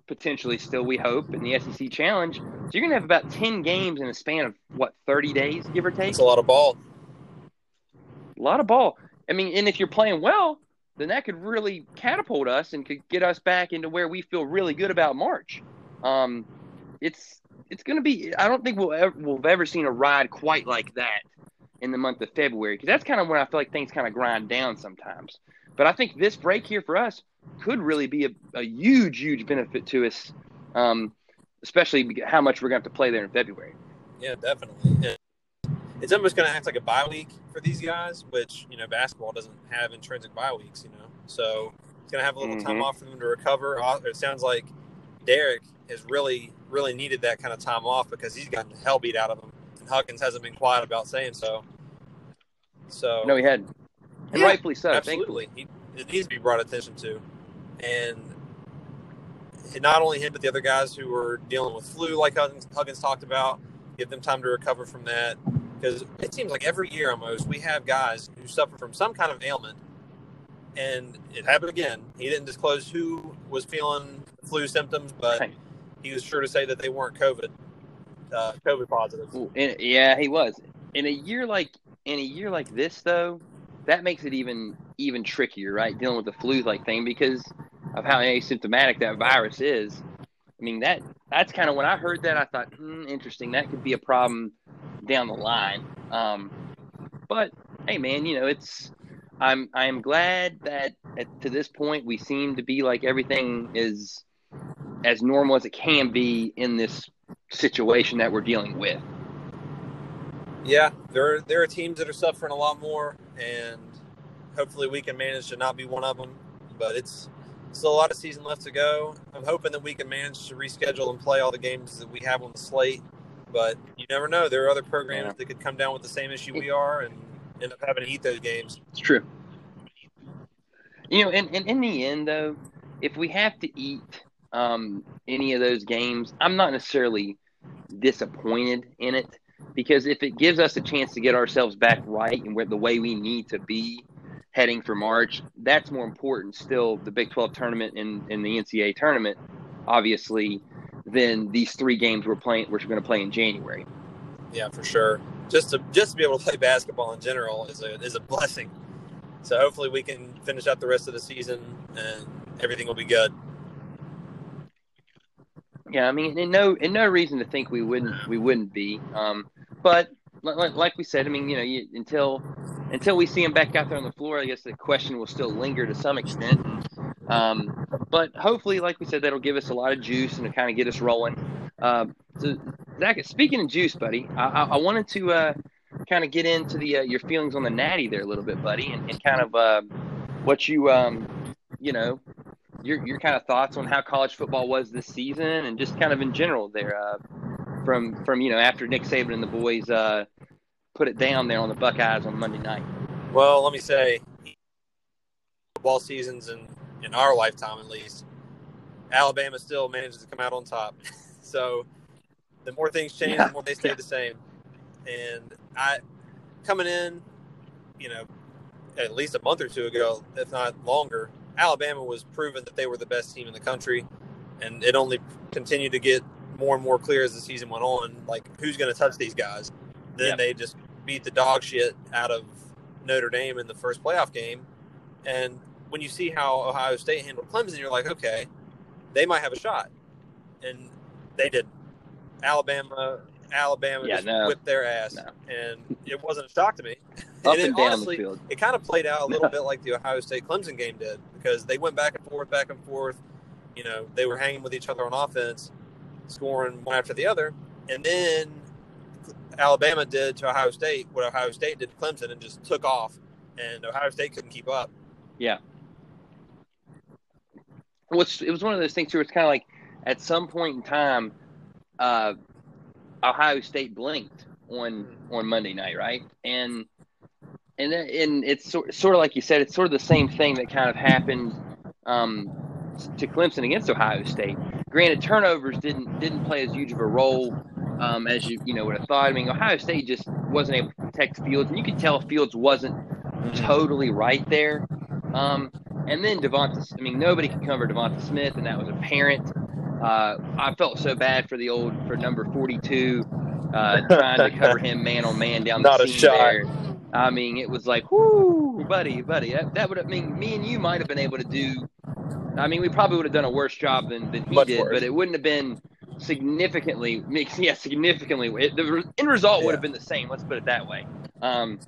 potentially still we hope in the SEC Challenge. So you're gonna have about 10 games in a span of what 30 days, give or take. It's a lot of ball. A lot of ball. I mean, and if you're playing well, then that could really catapult us and could get us back into where we feel really good about March. Um, it's it's going to be. I don't think we'll ever we'll have ever seen a ride quite like that in the month of February because that's kind of when I feel like things kind of grind down sometimes. But I think this break here for us could really be a, a huge, huge benefit to us, um, especially how much we're going to have to play there in February. Yeah, definitely. it's almost going to act like a bye week for these guys, which you know basketball doesn't have intrinsic bye weeks. You know, so it's going to have a little mm-hmm. time off for them to recover. It sounds like Derek has really, really needed that kind of time off because he's gotten hell beat out of him, Huggins hasn't been quiet about saying so. So no, he had, and yeah, rightfully so. Absolutely, he, it needs to be brought attention to, and not only him but the other guys who were dealing with flu, like Huggins, Huggins talked about, give them time to recover from that because it seems like every year almost we have guys who suffer from some kind of ailment and it happened again he didn't disclose who was feeling flu symptoms but right. he was sure to say that they weren't covid uh, covid positive yeah he was in a year like in a year like this though that makes it even even trickier right dealing with the flu like thing because of how asymptomatic that virus is i mean that that's kind of when i heard that i thought hmm, interesting that could be a problem down the line. Um, but hey, man, you know it's. I'm I'm glad that at, to this point we seem to be like everything is as normal as it can be in this situation that we're dealing with. Yeah, there are, there are teams that are suffering a lot more, and hopefully we can manage to not be one of them. But it's still a lot of season left to go. I'm hoping that we can manage to reschedule and play all the games that we have on the slate but you never know. There are other programs yeah. that could come down with the same issue we are and end up having to eat those games. It's true. You know, and, and in the end, though, if we have to eat um, any of those games, I'm not necessarily disappointed in it because if it gives us a chance to get ourselves back right and the way we need to be heading for March, that's more important still the Big 12 tournament and, and the NCAA tournament, obviously, than these three games we're playing we're going to play in January. Yeah, for sure. Just to just to be able to play basketball in general is a is a blessing. So hopefully we can finish out the rest of the season and everything will be good. Yeah, I mean, in no in no reason to think we wouldn't we wouldn't be. Um, but like, like we said, I mean, you know, you, until until we see him back out there on the floor, I guess the question will still linger to some extent. Um, but hopefully, like we said, that'll give us a lot of juice and to kind of get us rolling. Uh, so, Zach, speaking of juice, buddy, I, I, I wanted to uh, kind of get into the uh, your feelings on the Natty there a little bit, buddy, and, and kind of uh, what you um, you know your your kind of thoughts on how college football was this season, and just kind of in general there uh, from from you know after Nick Saban and the boys uh, put it down there on the Buckeyes on Monday night. Well, let me say, football seasons and in our lifetime at least, Alabama still manages to come out on top. *laughs* so the more things change, yeah. the more they stay yeah. the same. And I coming in, you know, at least a month or two ago, if not longer, Alabama was proven that they were the best team in the country, and it only continued to get more and more clear as the season went on. Like who's going to touch these guys? Then yep. they just beat the dog shit out of Notre Dame in the first playoff game, and when you see how Ohio State handled Clemson, you're like, okay, they might have a shot, and they didn't. Alabama, Alabama yeah, just no. whipped their ass, no. and it wasn't a shock to me. *laughs* Up and, and down honestly, the field. It kind of played out a little bit like the Ohio State Clemson game did because they went back and forth, back and forth. You know, they were hanging with each other on offense, scoring one after the other, and then Alabama did to Ohio State what Ohio State did to Clemson and just took off, and Ohio State couldn't keep up Yeah. What's it was one of those things where it's kind of like at some point in time, uh, Ohio State blinked on on Monday night, right? And and and it's sort sort of like you said, it's sort of the same thing that kind of happened um, to Clemson against Ohio State. Granted, turnovers didn't didn't play as huge of a role um, as you you know would have thought. I mean, Ohio State just wasn't able to protect Fields, and you could tell Fields wasn't totally right there. Um, and then Devonta, I mean, nobody could cover Devonta Smith, and that was apparent. Uh, I felt so bad for the old for number forty-two, uh, *laughs* trying to cover him man on man down Not the a seam shot. there. I mean, it was like, whoo, buddy, buddy. That, that would have I mean me and you might have been able to do. I mean, we probably would have done a worse job than, than he Much did, worse. but it wouldn't have been significantly. *laughs* Yeah, significantly. It, the end result would have been the same. Let's put it that way. Um,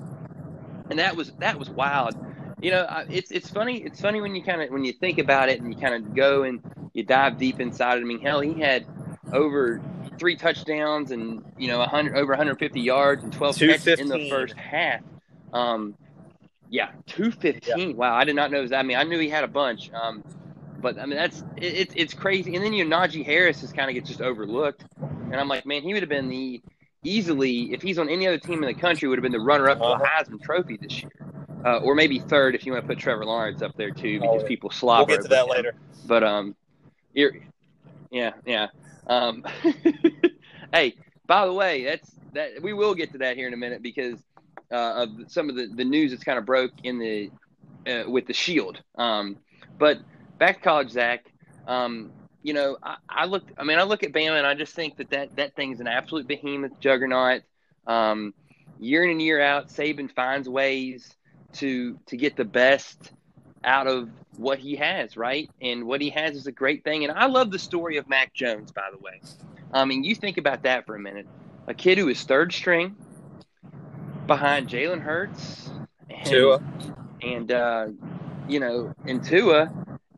and that was that was wild. You know, it's it's funny. It's funny when you kind of when you think about it and you kind of go and you dive deep inside it. I mean, hell, he had over three touchdowns and you know 100 over 150 yards and 12 catches in the first half. Um, yeah, 215. Wow, I did not know that. I mean, I knew he had a bunch. Um, but I mean, that's it, it's it's crazy. And then you know, Najee Harris is kind of gets just overlooked. And I'm like, man, he would have been the easily if he's on any other team in the country would have been the runner-up to Uh-huh. the Heisman Trophy this year, uh, or maybe third if you want to put Trevor Lawrence up there too, because Oh, yeah. people We'll slobber. get to that him. later. But um, you're, yeah, yeah. Um, *laughs* hey, by the way, that's that we will get to that here in a minute because uh, of some of the, the news that's kind of broke in the uh, with the Shield. Um, but back to college, Zach. Um, you know, I, I look. I mean, I look at Bama and I just think that that that thing's an absolute behemoth juggernaut. Um, year in and year out, Saban finds ways to to get the best out of what he has, right? And what he has is a great thing. And I love the story of Mac Jones, by the way. I mean, you think about that for a minute. A kid who is third string behind Jalen Hurts and, Tua. and uh, you know, and Tua,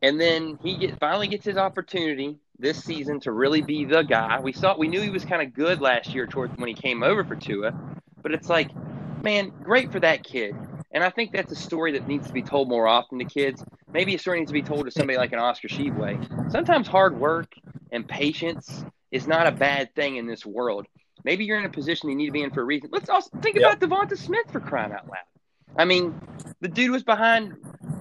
and then he get finally gets his opportunity this season to really be the guy. We saw we knew he was kind of good last year toward when he came over for Tua, but it's like, man, great for that kid. And I think that's a story that needs to be told more often to kids. Maybe a story needs to be told to somebody like an Oscar Tshiebwe. Sometimes hard work and patience is not a bad thing in this world. Maybe you're in a position you need to be in for a reason. Let's also think Yep. about Devonta Smith for crying out loud. I mean, the dude was behind,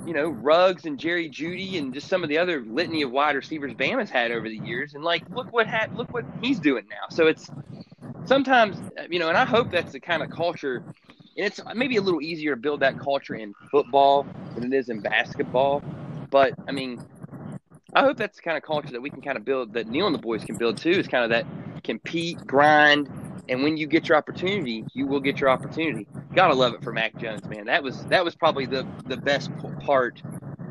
you know, Ruggs and Jerry Jeudy and just some of the other litany of wide receivers Bama's had over the years. And like, look what ha- look what he's doing now. So it's sometimes, uh, you know, and I hope that's the kind of culture. And it's maybe a little easier to build that culture in football than it is in basketball. But I mean, I hope that's the kind of culture that we can kind of build, that Neal and the boys can build too, is kind of that compete, grind, and when you get your opportunity, you will get your opportunity. Gotta love it for Mac Jones, man. That was that was probably the the best part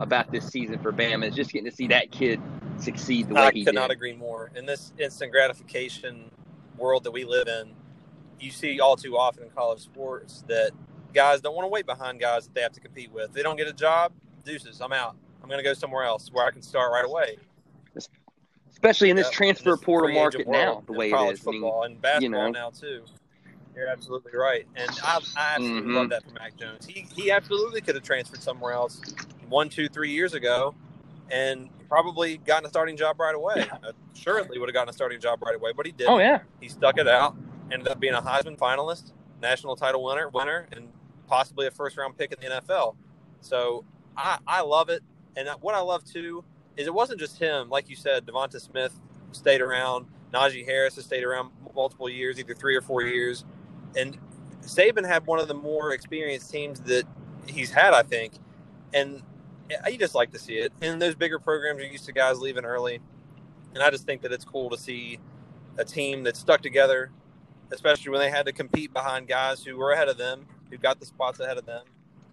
about this season for Bama is just getting to see that kid succeed the way I he could not agree more. In this instant gratification world that we live in, you see all too often in college sports that guys don't want to wait behind guys that they have to compete with. They don't get a job, deuces, I'm out. I'm going to go somewhere else where I can start right away. Especially in this Yep, transfer portal market now, the way it is. I mean, and basketball know. now too. You're absolutely right, and I, I absolutely Mhm. love that for Mac Jones. He he absolutely could have transferred somewhere else one, two, three years ago, and probably gotten a starting job right away. Uh, Assuredly would have gotten a starting job right away, but he didn't. oh yeah, He stuck it out, ended up being a Heisman finalist, national title winner, winner, and possibly a first round pick in the NFL. So I, I love it. And what I love too is it wasn't just him. Like you said, Devonta Smith stayed around. Najee Harris has stayed around multiple years, either three or four years. And Saban had one of the more experienced teams that he's had, I think. And you just like to see it. And those bigger programs, you're used to guys leaving early. And I just think that it's cool to see a team that stuck together, especially when they had to compete behind guys who were ahead of them, who got the spots ahead of them.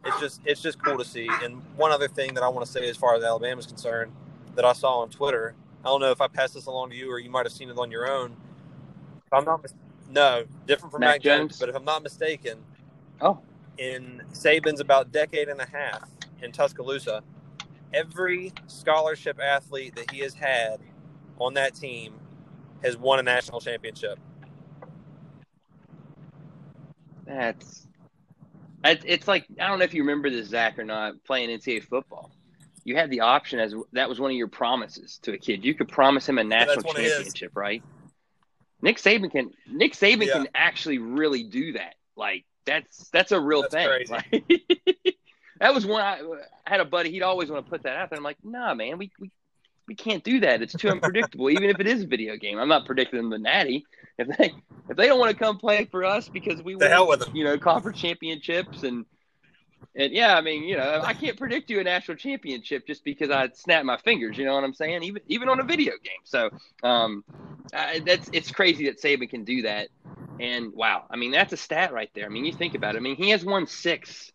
It's just it's just cool to see. And one other thing that I want to say as far as Alabama is concerned that I saw on Twitter, I don't know if I passed this along to you or you might have seen it on your own. If I'm not mis- no, different from Mac Mac, Jones, Jones? but if I'm not mistaken, Oh. in Saban's about decade and a half in Tuscaloosa, every scholarship athlete that he has had on that team has won a national championship. that's It's like I don't know if you remember this, Zach, or not. Playing NCAA football, you had the option as that was one of your promises to a kid. You could promise him a national yeah, championship, right? Nick Saban can Nick Saban yeah. can actually really do that. Like that's that's a real that's thing. Like, *laughs* that was one I, I, had a buddy. He'd always want to put that out there. I'm like, nah, man, we we, we can't do that. It's too unpredictable. Even if it is a video game, I'm not predicting the natty. If they if they don't want to come play for us because we the win, hell with them. you know, conference championships and and yeah, I mean, you know, I can't predict you a national championship just because I snap my fingers. You know what I'm saying? Even even on a video game. So um, I, that's it's crazy that Saban can do that. And wow, I mean, that's a stat right there. I mean, you think about it. I mean, he has won six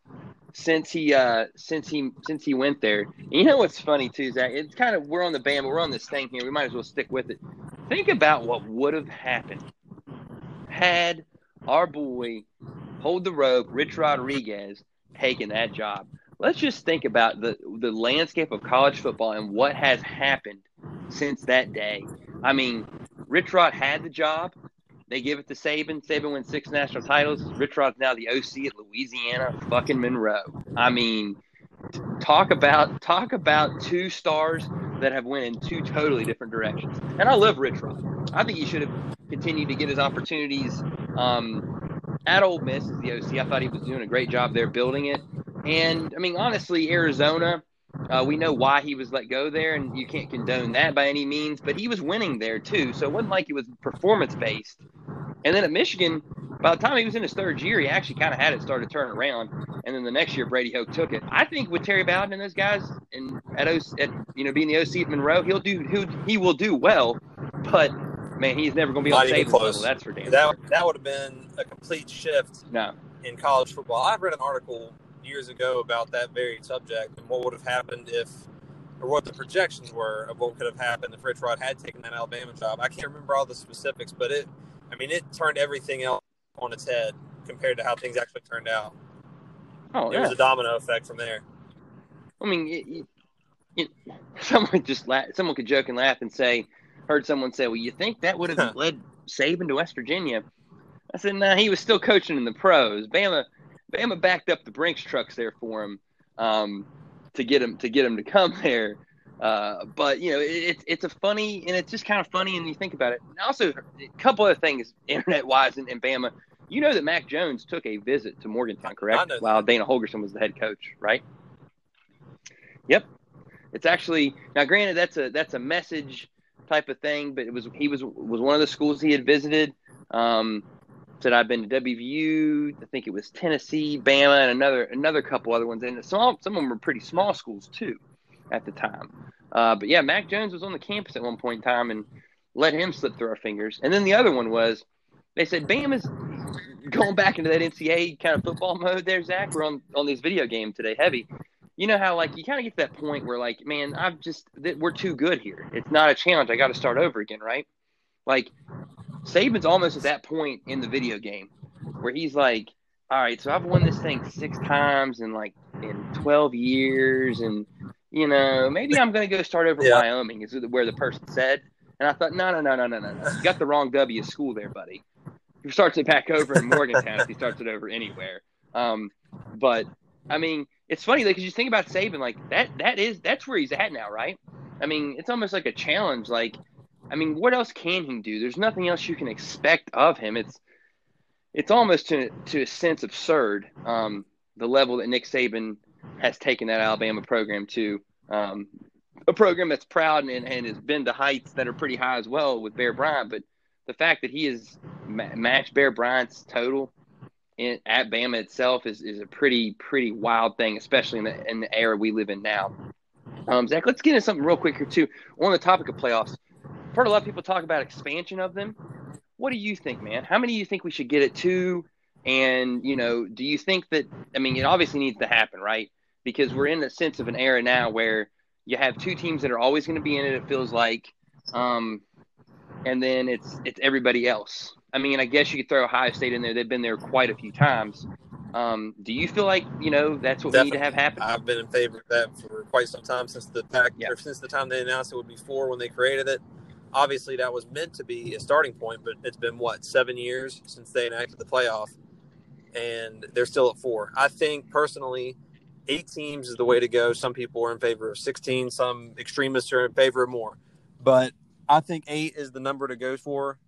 since he uh since he since he went there. And you know what's funny too, Zach? It's kind of we're on the band, we're on this thing here. We might as well stick with it. Think about what would have happened had our boy hold the rope, Rich Rodriguez taken that job. Let's just think about the the landscape of college football and what has happened since that day. I mean, Rich Rod had the job. They give it to Saban. Saban wins six national titles. Rich Rod's now the OC at Louisiana fucking Monroe. I mean, talk about talk about two stars that have went in two totally different directions. And I love Rich Rod. I think he should have continued to get his opportunities um, at Ole Miss as the OC. I thought he was doing a great job there building it. And I mean, honestly, Arizona, uh, we know why he was let go there, and you can't condone that by any means. But he was winning there too, so it wasn't like it was performance based. And then at Michigan, by the time he was in his third year, he actually kind of had it started to turn around. And then the next year, Brady Hoke took it. I think with Terry Bowden and those guys, and at, OC, at you know being the OC at Monroe, he'll do he'll, he will do well. But man, he's never going to be Not on Saban's level. That's for damn. That that would have been a complete shift. No. in college football. I read an article years ago about that very subject and what would have happened if, or what the projections were of what could have happened if Rich Rod had taken that Alabama job. I can't remember all the specifics, but it, I mean, it turned everything else on its head compared to how things actually turned out. Oh, it yeah. was a domino effect from there. I mean, it, it, *laughs* someone just laugh, someone could joke and laugh and say, heard someone say, "Well, you think that would have led Saban to West Virginia?" I said, "No, nah, he was still coaching in the pros. Bama, Bama backed up the Brinks trucks there for him um, to get him to get him to come *laughs* there." Uh, but you know, it's it, it's a funny and it's just kind of funny, and you think about it. And also, a couple other things, *laughs* internet wise, in, in Bama. You know that Mac Jones took a visit to Morgantown, correct? While Dana Holgorsen was the head coach, right? Yep. It's actually now. Granted, that's a that's a message type of thing. But it was he was was one of the schools he had visited. Um, said I've been to WVU. I think it was Tennessee, Bama, and another another couple other ones. And some some of them were pretty small schools too, at the time. Uh, but yeah, Mac Jones was on the campus at one point in time and let him slip through our fingers. And then the other one was they said Bama's going back into that NCAA kind of football mode there, Zach. We're on on these video games today, heavy you know how like you kind of get to that point where like, man, I've just we're too good here. It's not a challenge. I got to start over again, right? Like Saban's almost at that point in the video game where he's like, all right, so I've won this thing six times in like in twelve years, and you know maybe I'm gonna go start over *laughs* yeah. Wyoming is where the person said. And I thought, no, no, no, no, no, no, no. You got the wrong W school there, buddy. He starts it back over in Morgantown if he starts it over anywhere. Um, but I mean, it's funny because like, you think about Saban, like that that is that's where he's at now, right? I mean, it's almost like a challenge. Like, I mean, what else can he do? There's nothing else you can expect of him. It's it's almost to to a sense absurd um, the level that Nick Saban has taken that Alabama program to. Um, a program that's proud and, and has been to heights that are pretty high as well with Bear Bryant, but the fact that he has ma- matched Bear Bryant's total in, at Bama itself is, is a pretty pretty wild thing, especially in the in the era we live in now. Um, Zach, let's get into something real quick here too. On the topic of playoffs, I've heard a lot of people talk about expansion of them. What do you think, man? How many do you think we should get it to? And you know, do you think that? I mean, it obviously needs to happen, right? Because we're in the sense of an era now where you have two teams that are always going to be in it. It feels like, um, and then it's it's everybody else. I mean, I guess you could throw Ohio State in there. They've been there quite a few times. Um, do you feel like you know that's what Definitely. we need to have happen? I've been in favor of that for quite some time since the pack, yeah. or since the time they announced it would be four when they created it. Obviously, that was meant to be a starting point, but it's been what seven years since they enacted the playoff, and they're still at four. I think personally, eight teams is the way to go. Some people are in favor of 16, some extremists are in favor of more. But I think eight is the number to go for.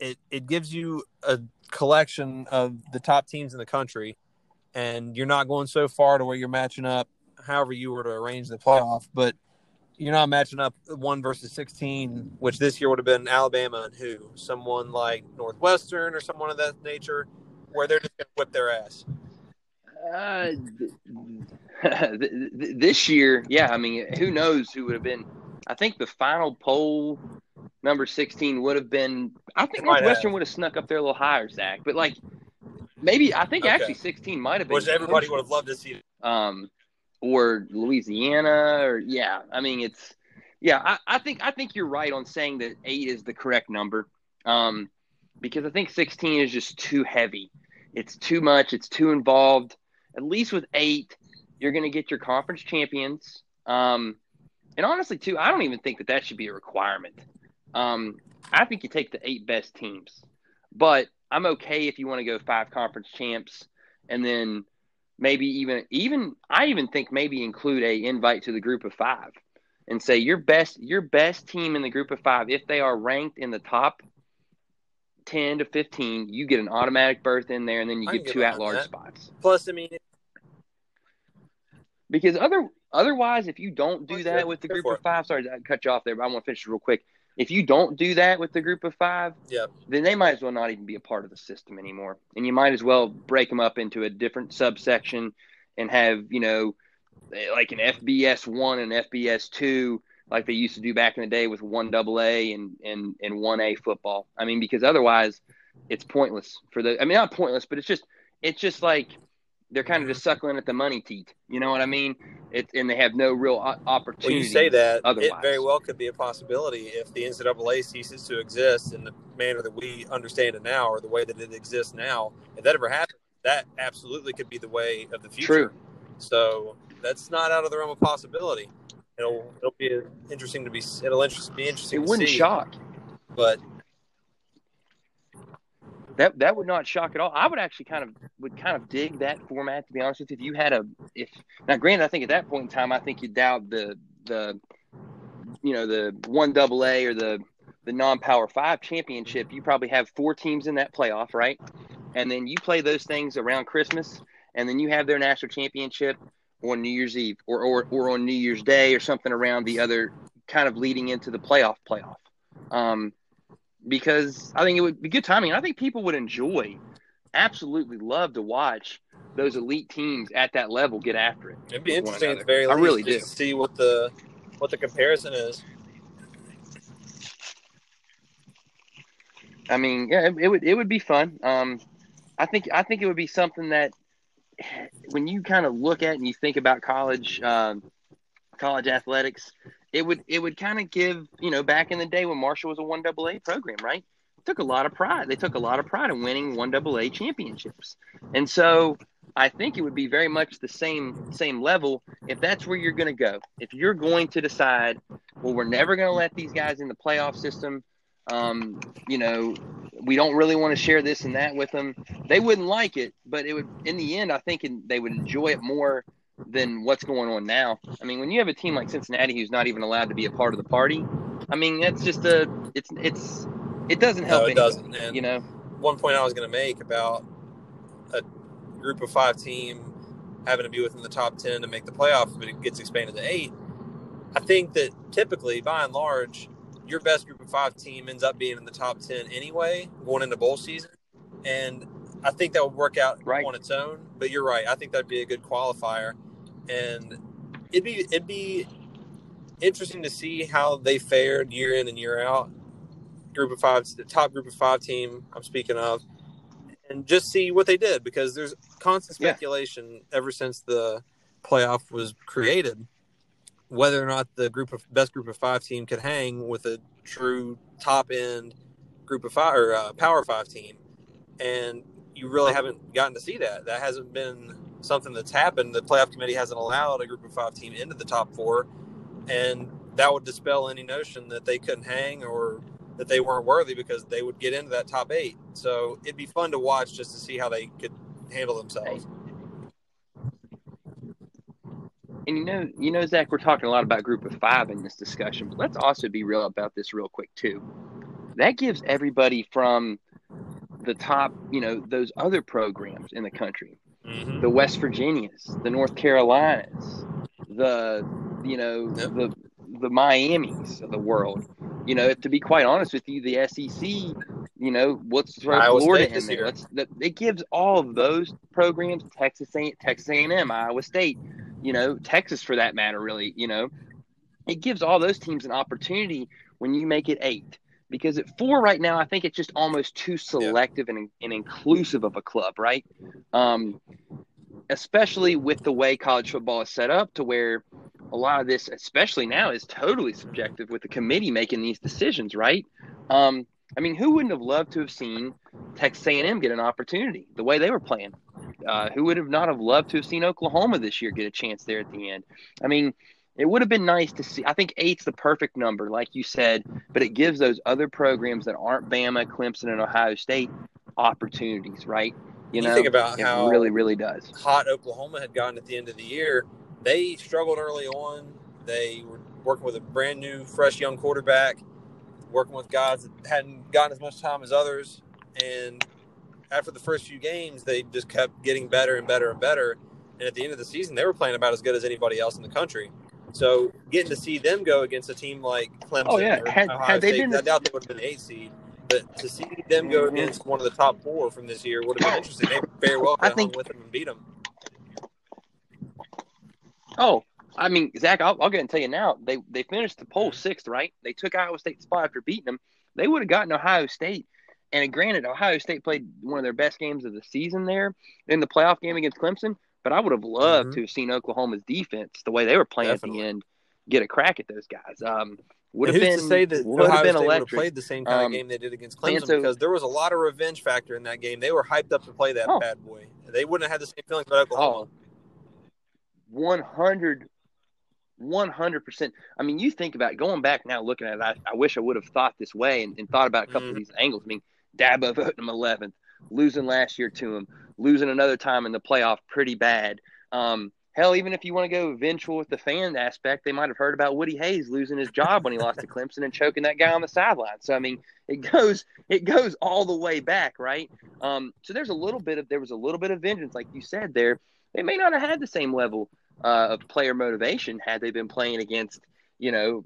It, it gives you a collection of the top teams in the country, and you're not going so far to where you're matching up however you were to arrange the playoff. But you're not matching up one versus 16, which this year would have been Alabama and who? Someone like Northwestern or someone of that nature, where they're just going to whip their ass. Uh, *laughs* this year, yeah. I mean, who knows who would have been? I think the final poll number sixteen would have been. I think Northwestern would have snuck up there a little higher, Zach. But like, maybe I think okay. actually sixteen might have been. Which everybody would have loved to see. Um, or Louisiana, or yeah. I mean, it's yeah. I, I think I think you're right on saying that eight is the correct number. Um, because I think sixteen is just too heavy. It's too much. It's too involved at least with eight, you're going to get your conference champions. Um, and honestly, too, I don't even think that that should be a requirement. Um, I think you take the eight best teams, but I'm okay if you want to go five conference champs and then maybe even even I even think maybe include a invite to the group of five and say your best your best team in the group of five if they are ranked in the top 10 to 15, you get an automatic berth in there, and then you get two at large spots. Plus, I mean, because other otherwise, if you don't do that with the group of five, sorry to cut you off there, but I want to finish real quick. If you don't do that with the group of five, yeah. then they might as well not even be a part of the system anymore. And you might as well break them up into a different subsection and have, you know, like an FBS one and FBS two like they used to do back in the day with one double A and and and one A football. I mean, because otherwise, it's pointless for the. I mean, not pointless, but it's just it's just like they're kind of just suckling at the money teat. You know what I mean? It, and they have no real opportunity. Well, you say that otherwise. it very well could be a possibility if the NCAA ceases to exist in the manner that we understand it now, or the way that it exists now. If that ever happens, that absolutely could be the way of the future. True. So that's not out of the realm of possibility it'll it'll be interesting to be it'll interest, be interesting. It wouldn't see, shock, but that that would not shock at all. I would actually kind of would kind of dig that format to be honest with you. If you had a if now, granted, I think at that point in time, I think you doubt the the you know the one double A or the the non power five championship. You probably have four teams in that playoff, right? And then you play those things around Christmas, and then you have their national championship on New Year's Eve or, or, or on New Year's Day or something around the other kind of leading into the playoff playoff. Um, because I think it would be good timing. I think people would enjoy, absolutely love to watch those elite teams at that level get after it. It'd be interesting at the very least. I really do. see what the what the comparison is. I mean, yeah, it, it would it would be fun. Um, I think I think it would be something that when you kind of look at and you think about college um, college athletics, it would it would kind of give you know back in the day when Marshall was a one double A program, right? It took a lot of pride. They took a lot of pride in winning one double A championships, and so I think it would be very much the same same level if that's where you're going to go. If you're going to decide, well, we're never going to let these guys in the playoff system. Um, you know, we don't really want to share this and that with them. They wouldn't like it, but it would in the end I think they would enjoy it more than what's going on now. I mean, when you have a team like Cincinnati who's not even allowed to be a part of the party, I mean, that's just a it's it's it doesn't help. No, it anyone, doesn't. And you know, one point I was going to make about a group of five team having to be within the top ten to make the playoffs, but it gets expanded to eight. I think that typically, by and large, your best group of five team ends up being in the top 10 anyway, going into bowl season. And I think that would work out right. on its own. But you're right. I think that'd be a good qualifier. And it'd be, it'd be interesting to see how they fared year in and year out. Group of five, the top group of five team I'm speaking of, and just see what they did because there's constant speculation yeah. ever since the playoff was created whether or not the group of best group of five team could hang with a true top end group of five or uh, power five team, and you really haven't gotten to see that. That hasn't been something that's happened. The playoff committee hasn't allowed a group of five team into the top four, and that would dispel any notion that they couldn't hang or that they weren't worthy because they would get into that top eight. So it'd be fun to watch just to see how they could handle themselves. And you know, you know, Zach, we're talking a lot about Group of Five in this discussion, but let's also be real about this real quick too. That gives everybody from the top, you know, those other programs in the country, Mm-hmm. the West Virginias, the North Carolinas, the you know Yep. the the Miamis of the world. You know, to be quite honest with you, the SEC, you know, let's throw Iowa Florida State in there. Let's that it gives all of those programs, Texas A Texas A and M, Iowa State, you know, Texas for that matter, really, you know, it gives all those teams an opportunity when you make it eight. Because at four right now, I think it's just almost too selective and, and inclusive of a club, right? Um, especially with the way college football is set up, to where a lot of this, especially now, is totally subjective with the committee making these decisions, right? Um, I mean, who wouldn't have loved to have seen Texas A&M get an opportunity the way they were playing? Uh, who would have not have loved to have seen Oklahoma this year get a chance there at the end? I mean, it would have been nice to see. I think eight's the perfect number, like you said, but it gives those other programs that aren't Bama, Clemson, and Ohio State opportunities, right? You know, think about it how- really, really does. hot Oklahoma had gotten at the end of the year, they struggled early on. They were working with a brand new, fresh young quarterback, working with guys that hadn't gotten as much time as others. And after the first few games, they just kept getting better and better and better. And at the end of the season, they were playing about as good as anybody else in the country. So getting to see them go against a team like Clemson Oh, yeah. Had- Ohio had they State, been- I doubt they would have been an eight seed. But to see them go against one of the top four from this year would have been interesting. They very well could I have think- with them and beat them. Oh, I mean, Zach, I'll, I'll go ahead and tell you now. They they finished the poll sixth, right? They took Iowa State's spot after beating them. They would have gotten Ohio State. And granted, Ohio State played one of their best games of the season there in the playoff game against Clemson. But I would have loved Mhm. to have seen Oklahoma's defense, the way they were playing at the end, get a crack at those guys. Um, would have been to say that would have been State would have electric. played the same kind Um, of game they did against Clemson so- because there was a lot of revenge factor in that game. They were hyped up to play that Oh. bad boy. They wouldn't have had the same feelings about Oklahoma. Oh, 100 100%. I mean, you think about going back now, looking at it, I, I wish I would have thought this way and, and thought about a couple Mhm. of these angles. I mean, Dabo voting him 11th, losing last year to him, losing another time in the playoff pretty bad. Um, hell, even if you want to go vengeful with the fan aspect, they might have heard about Woody Hayes losing his job when he lost to *laughs* Clemson and choking that guy on the sideline. So, I mean, it goes it goes all the way back, right? Um, so there's a little bit of there was a little bit of vengeance, like you said there. They may not have had the same level uh, of player motivation had they been playing against, you know,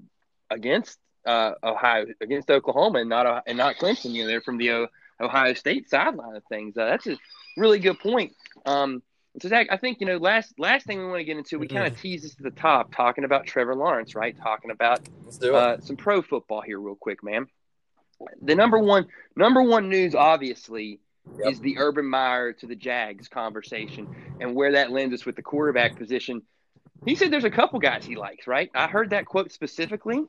against uh, Ohio, against Oklahoma, and not and not Clemson. You know, they're from the o- Ohio State sideline of things. Uh, that's a really good point. Um, so Zach, I think you know last last thing we want to get into, we kind of tease this at the top, talking about Trevor Lawrence, right? Talking about Let's do it. uh, some pro football here, real quick, man. The number one number one news, obviously, Yep. is the Urban Meyer to the Jags conversation and where that lends us with the quarterback position. He said there's a couple guys he likes, right? I heard that quote specifically.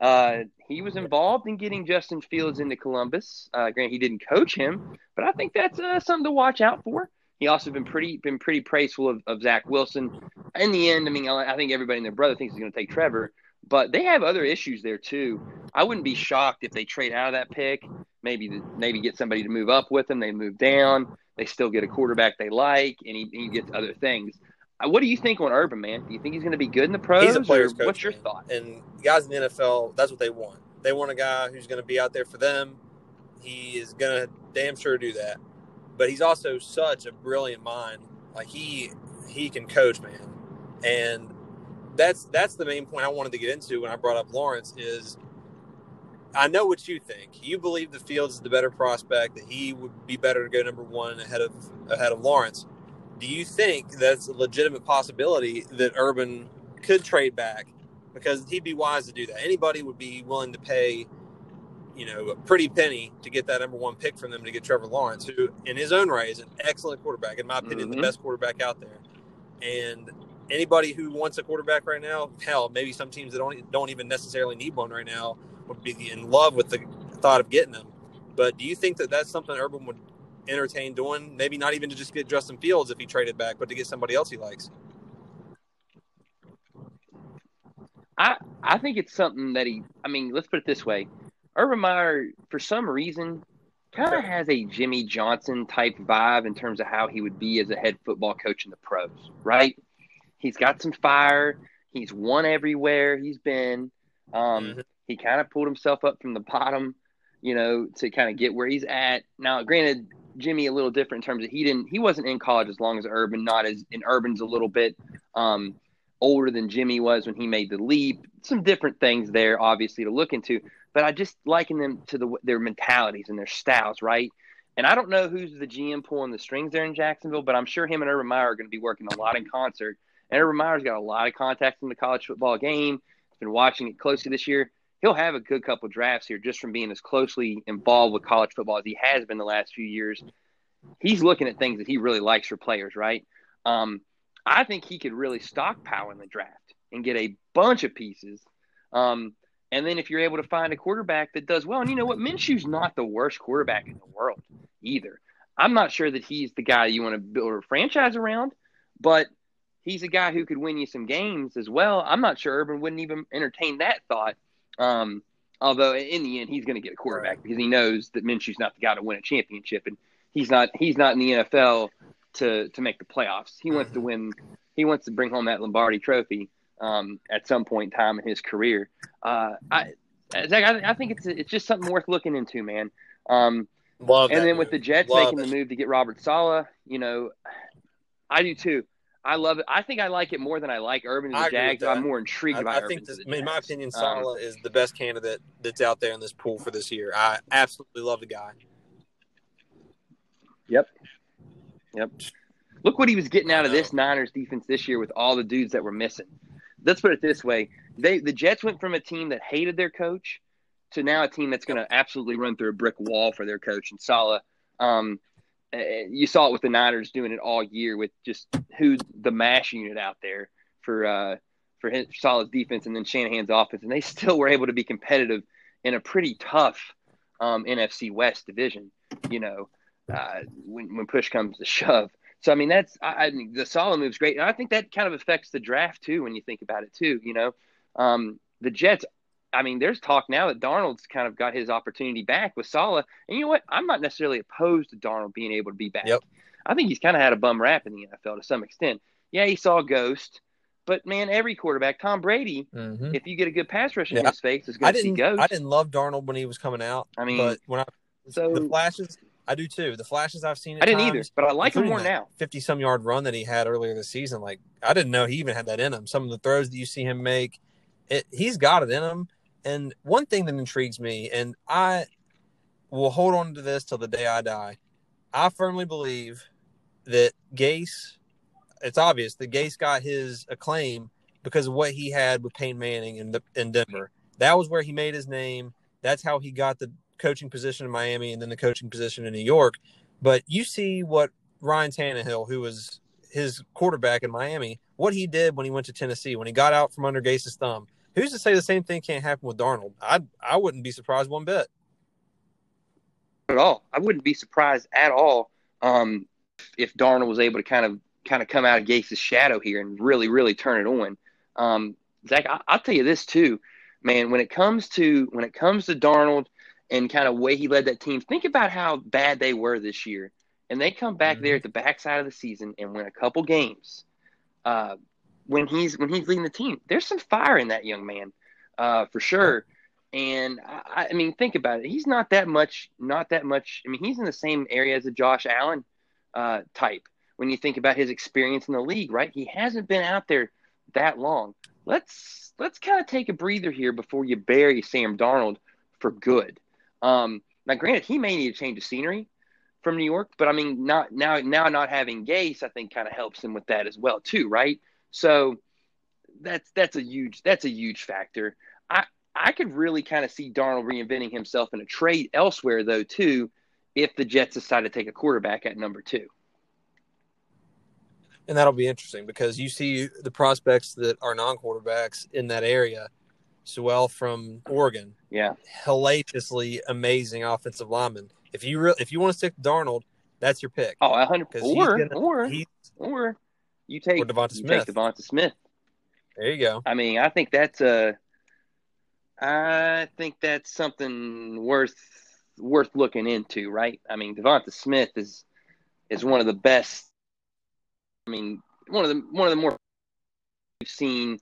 Uh, he was involved in getting Justin Fields into Columbus. Uh, granted, he didn't coach him, but I think that's uh, something to watch out for. He also been pretty been pretty praiseful of, of Zach Wilson. In the end, I mean, I I think everybody and their brother thinks he's going to take Trevor, but they have other issues there too. I wouldn't be shocked if they trade out of that pick. Maybe maybe get somebody to move up with them. They move down. They still get a quarterback they like, and he, he gets other things. Uh, What do you think on Urban, man? Do you think he's going to be good in the pros? He's a player's coach. What's your man. thought? And guys in the NFL, that's what they want. They want a guy who's going to be out there for them. He is going to damn sure do that. But he's also such a brilliant mind. Like he he can coach, man. And that's that's the main point I wanted to get into when I brought up Lawrence is I know what you think. You believe the Fields is the better prospect, that he would be better to go number one ahead of ahead of Lawrence. Do you think that's a legitimate possibility that Urban could trade back? Because he'd be wise to do that. Anybody would be willing to pay, you know, a pretty penny to get that number one pick from them to get Trevor Lawrence, who in his own right is an excellent quarterback, in my opinion, Mhm. the best quarterback out there. And anybody who wants a quarterback right now, hell, maybe some teams that don't don't even necessarily need one right now would be in love with the thought of getting them. But do you think that that's something Urban would entertain doing? Maybe not even to just get Justin Fields if he traded back, but to get somebody else he likes. I I think it's something that he. I mean, let's put it this way: Urban Meyer, for some reason, kind of has a Jimmy Johnson type vibe in terms of how he would be as a head football coach in the pros, right? He's got some fire. He's won everywhere he's been. Um, mm-hmm. He kind of pulled himself up from the bottom, you know, to kind of get where he's at. Now, granted, Jimmy a little different in terms of he didn't he wasn't in college as long as Urban, not as in Urban's a little bit um, older than Jimmy was when he made the leap. Some different things there, obviously, to look into. But I just liken them to the their mentalities and their styles, right? And I don't know who's the GM pulling the strings there in Jacksonville, but I'm sure him and Urban Meyer are going to be working a lot in concert. And Urban Meyer's got a lot of contacts in the college football game. He's been watching it closely this year. He'll have a good couple drafts here just from being as closely involved with college football as he has been the last few years. He's looking at things that he really likes for players, right? Um, I think he could really stockpile in the draft and get a bunch of pieces. Um, and then if you're able to find a quarterback that does well, and you know what, Minshew's not the worst quarterback in the world either. I'm not sure that he's the guy you want to build a franchise around, but he's a guy who could win you some games as well. I'm not sure Urban wouldn't even entertain that thought. Um, although in the end, he's going to get a quarterback right. because he knows that Minshew's not the guy to win a championship, and he's not he's not in the NFL to to make the playoffs. He wants to mm-hmm. win. He wants to bring home that Lombardi Trophy um, at some point in time in his career. Uh, I, Zach, I, I, think it's it's just something worth looking into, man. Um, Love and then move. with the Jets Love making it. the move to get Robert Saleh, you know, I do too. I love it. I think I like it more than I like Urban and the Jags. I'm more intrigued I, by I Urban. think, this, in my opinion, Saleh um, is the best candidate that's out there in this pool for this year. I absolutely love the guy. Yep. Yep. Look what he was getting out of this Niners defense this year with all the dudes that were missing. Let's put it this way: they the Jets went from a team that hated their coach to now a team that's going to absolutely run through a brick wall for their coach and Saleh. Um, you saw it with the Niners doing it all year with just who the mash unit out there for uh, for his solid defense and then Shanahan's offense, and they still were able to be competitive in a pretty tough um, NFC West division. You know, uh, when when push comes to shove. So I mean, that's I, I the Saleh move's great, and I think that kind of affects the draft too when you think about it too. You know, um, the Jets. I mean, there's talk now that Darnold's kind of got his opportunity back with Saleh, and you know what? I'm not necessarily opposed to Darnold being able to be back. Yep. I think he's kind of had a bum rap in the NFL to some extent. Yeah, he saw a ghost, but man, every quarterback, Tom Brady, mm-hmm. if you get a good pass rush in yeah. his face, is going to see ghosts. I didn't love Darnold when he was coming out. I mean, but when I so the flashes, I do too. The flashes I've seen. I didn't times, either, but I like him more now. Fifty some yard run that he had earlier this season, like I didn't know he even had that in him. Some of the throws that you see him make, it, he's got it in him. And one thing that intrigues me, and I will hold on to this till the day I die. I firmly believe that Gase. It's obvious that Gase got his acclaim because of what he had with Peyton Manning in, the, in Denver. That was where he made his name. That's how he got the coaching position in Miami and then the coaching position in New York. But you see what Ryan Tannehill, who was his quarterback in Miami, what he did when he went to Tennessee, when he got out from under Gase's thumb. Who's to say the same thing can't happen with Darnold? I I wouldn't be surprised one bit. At all, I wouldn't be surprised at all um, if Darnold was able to kind of kind of come out of Gase's shadow here and really really turn it on. Um, Zach, I, I'll tell you this too, man. When it comes to when it comes to Darnold and kind of way he led that team. Think about how bad they were this year, and they come back mm-hmm. there at the backside of the season and win a couple games. Uh, when he's when he's leading the team, there's some fire in that young man, uh, for sure. And I, I, mean, think about it. He's not that much, not that much. I mean, he's in the same area as a Josh Allen uh, type. When you think about his experience in the league, right? He hasn't been out there that long. Let's let's kind of take a breather here before you bury Sam Darnold for good. Um, now, granted, he may need a change of scenery from New York, but I mean, not now now not having Gase, I think, kind of helps him with that as well, too, right? So that's that's a huge that's a huge factor. I I could really kind of see Darnold reinventing himself in a trade elsewhere, though, too, if the Jets decide to take a quarterback at number two. And that'll be interesting because you see the prospects that are non quarterbacks in that area Sewell from Oregon. Yeah, hellaciously amazing offensive lineman. If you re- if you want to stick Darnold, that's your pick. Oh, hundred or gonna, or or you take or Devonta Smith. Take Devonta Smith. There you go. I mean, I think that's a. I think that's something worth worth looking into, right? I mean, Devonta Smith is is one of the best. I mean, one of the one of the more we've seen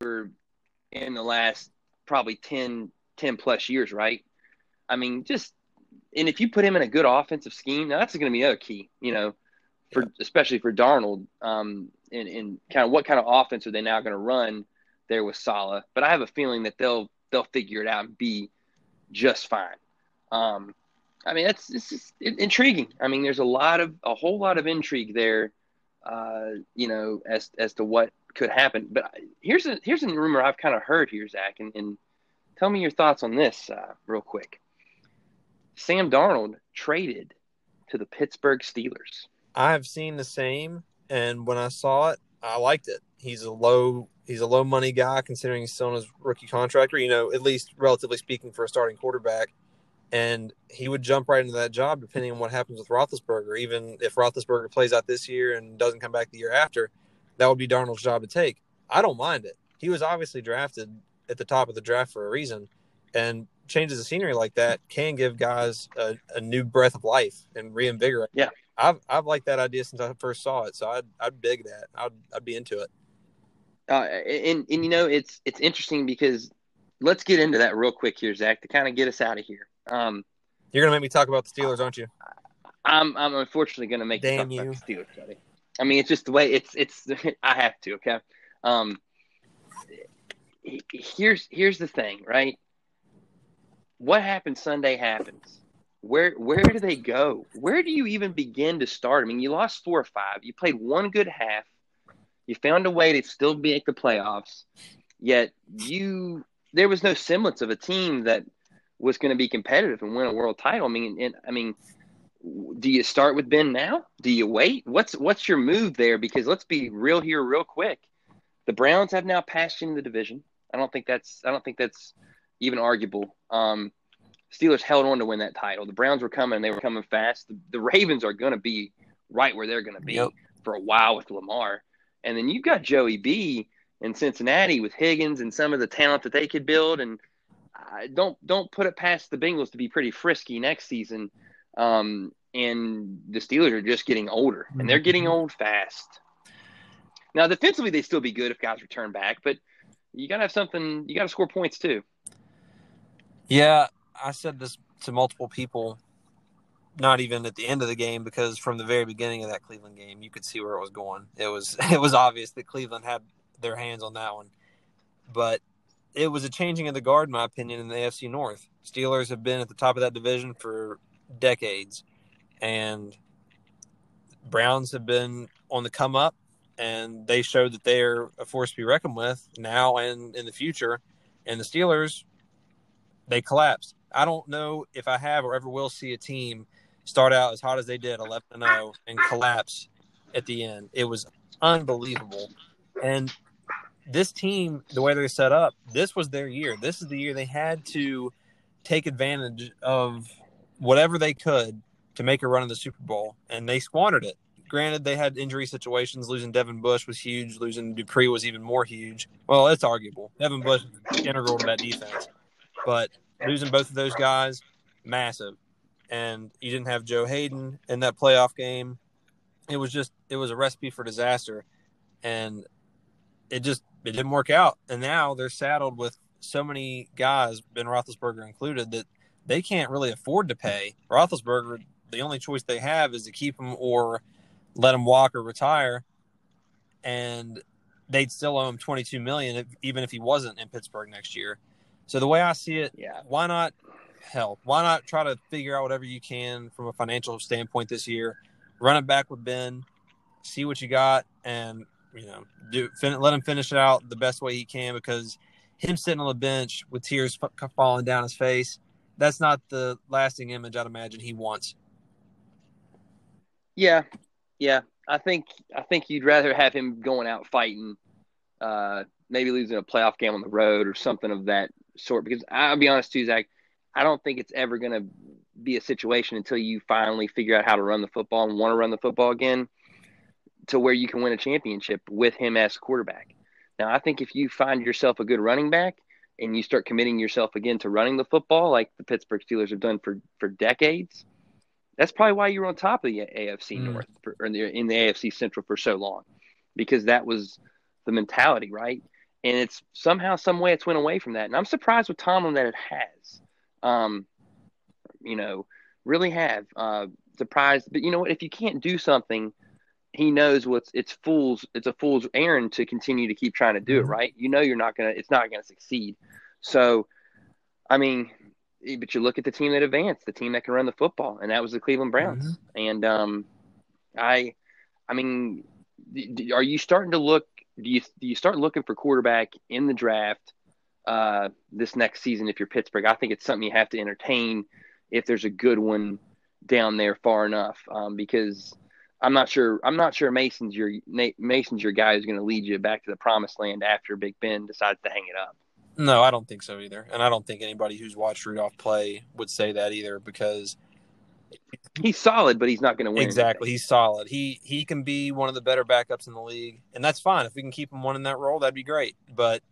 for in the last probably 10, 10 plus years, right? I mean, just and if you put him in a good offensive scheme, now that's going to be another key, you know, for yeah. especially for Darnold. Um, and, and kind of what kind of offense are they now going to run there with Saleh? But I have a feeling that they'll they'll figure it out and be just fine. Um, I mean, that's it's just intriguing. I mean, there's a lot of a whole lot of intrigue there, uh, you know, as as to what could happen. But here's a here's a rumor I've kind of heard here, Zach, and, and tell me your thoughts on this uh, real quick. Sam Darnold traded to the Pittsburgh Steelers. I've seen the same, and when I saw it, I liked it. He's a low he's a low money guy considering he's still on his rookie contract, or you know, at least relatively speaking for a starting quarterback. And he would jump right into that job depending on what happens with Roethlisberger. Even if Roethlisberger plays out this year and doesn't come back the year after, that would be Darnold's job to take. I don't mind it. He was obviously drafted at the top of the draft for a reason, and changes of scenery like that can give guys a, a new breath of life and reinvigorate. Yeah, I've I've liked that idea since I first saw it, so I'd I'd big that. I'd I'd be into it. Uh, and and you know it's it's interesting because let's get into that real quick here, Zach, to kind of get us out of here. Um, You're gonna make me talk about the Steelers, aren't you? I'm I'm unfortunately gonna make Damn you talk about the Steelers, buddy. I mean, it's just the way it's it's. *laughs* I have to. Okay. Um, here's here's the thing, right? What happens Sunday happens. Where where do they go? Where do you even begin to start? I mean, you lost four or five. You played one good half. You found a way to still make the playoffs. Yet you there was no semblance of a team that was going to be competitive and win a world title. I mean, and I mean, do you start with Ben now? Do you wait? What's what's your move there? Because let's be real here, real quick. The Browns have now passed in the division. I don't think that's I don't think that's even arguable. Um, Steelers held on to win that title. The Browns were coming; they were coming fast. The, the Ravens are going to be right where they're going to be yep. for a while with Lamar, and then you've got Joey B in Cincinnati with Higgins and some of the talent that they could build. And I don't don't put it past the Bengals to be pretty frisky next season. Um, and the Steelers are just getting older, and they're getting mm-hmm. old fast. Now, defensively, they still be good if guys return back, but you got to have something. You got to score points too. Yeah, I said this to multiple people, not even at the end of the game, because from the very beginning of that Cleveland game, you could see where it was going. It was *laughs* it was obvious that Cleveland had their hands on that one, but it was a changing of the guard, in my opinion, in the AFC North. Steelers have been at the top of that division for decades, and Browns have been on the come up, and they showed that they are a force to be reckoned with now and in the future. And the Steelers, they collapsed. I don't know if I have or ever will see a team start out as hot as they did, 11 0, and collapse at the end. It was unbelievable. And this team, the way they're set up, this was their year. This is the year they had to take advantage of whatever they could to make a run in the Super Bowl, and they squandered it. Granted, they had injury situations. Losing Devin Bush was huge. Losing Dupree was even more huge. Well, it's arguable. Devin Bush integral to that defense, but losing both of those guys, massive. And you didn't have Joe Haden in that playoff game. It was just it was a recipe for disaster, and it just it didn't work out. And now they're saddled with so many guys, Ben Roethlisberger included, that they can't really afford to pay Roethlisberger. The only choice they have is to keep him or let him walk or retire, and they'd still owe him twenty two million, if, even if he wasn't in Pittsburgh next year. So the way I see it, yeah, why not help? Why not try to figure out whatever you can from a financial standpoint this year? Run it back with Ben, see what you got, and you know, do fin- let him finish it out the best way he can because him sitting on the bench with tears f- falling down his face that's not the lasting image I'd imagine he wants. Yeah, yeah. I think I think you'd rather have him going out fighting, uh, maybe losing a playoff game on the road or something of that sort. Because I'll be honest too, Zach, I don't think it's ever going to be a situation until you finally figure out how to run the football and want to run the football again, to where you can win a championship with him as quarterback. Now, I think if you find yourself a good running back and you start committing yourself again to running the football like the Pittsburgh Steelers have done for for decades, that's probably why you were on top of the AFC Mm. North for, or in the, in the AFC Central for so long, because that was the mentality, right? And it's somehow, some way, it's went away from that. And I'm surprised with Tomlin that it has. Um, you know, really have uh, surprised. But you know what? If you can't do something, he knows what's it's fool's it's a fool's errand to continue to keep trying to do it, Mhm. right? You know, you're not gonna it's not gonna succeed. So, I mean, but you look at the team that advanced, the team that can run the football, and that was the Cleveland Browns. And um, I, I mean, are you starting to look? Do you do you start looking for quarterback in the draft uh, this next season if you're Pittsburgh? I think it's something you have to entertain if there's a good one down there far enough, um, because I'm not sure. I'm not sure Mason's your Mason's your guy who's going to lead you back to the promised land after Big Ben decides to hang it up. No, I don't think so either. And I don't think anybody who's watched Rudolph play would say that either because He's solid, but he's not going to win. exactly he's solid. He he can be one of the better backups in the league, and that's fine. If we can keep him one in that role, that'd be great. But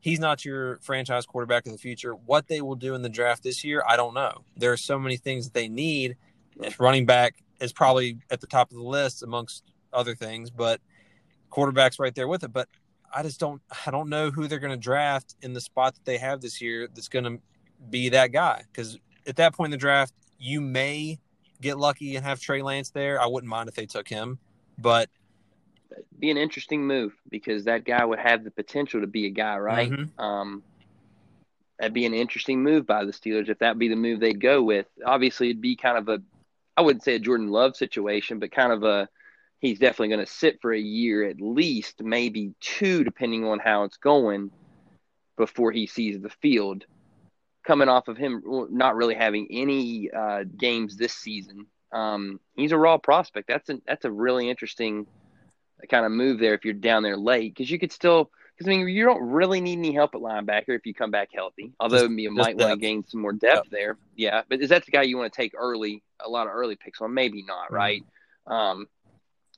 he's not your franchise quarterback of the future. What they will do in the draft this year, I don't know. There are so many things that they need. If running back is probably at the top of the list amongst other things, but quarterback's right there with it. But I just don't I don't know who they're going to draft in the spot that they have this year that's going to be that guy because at that point in the draft you may get lucky and have Trey Lance there. I wouldn't mind if they took him, but be an interesting move because that guy would have the potential to be a guy, right? Mhm. Um, that'd be an interesting move by the Steelers if that be the move they'd go with. Obviously, it'd be kind of a, I wouldn't say a Jordan Love situation, but kind of a, he's definitely going to sit for a year at least, maybe two, depending on how it's going, before he sees the field. Coming off of him not really having any uh, games this season, um, he's a raw prospect. That's a that's a really interesting kind of move there if you're down there late because you could still because I mean you don't really need any help at linebacker if you come back healthy. Although Just- you might want to gain some more depth there. Yeah, but is that the guy you want to take early? A lot of early picks on? Maybe not, Mm-hmm. right? Um,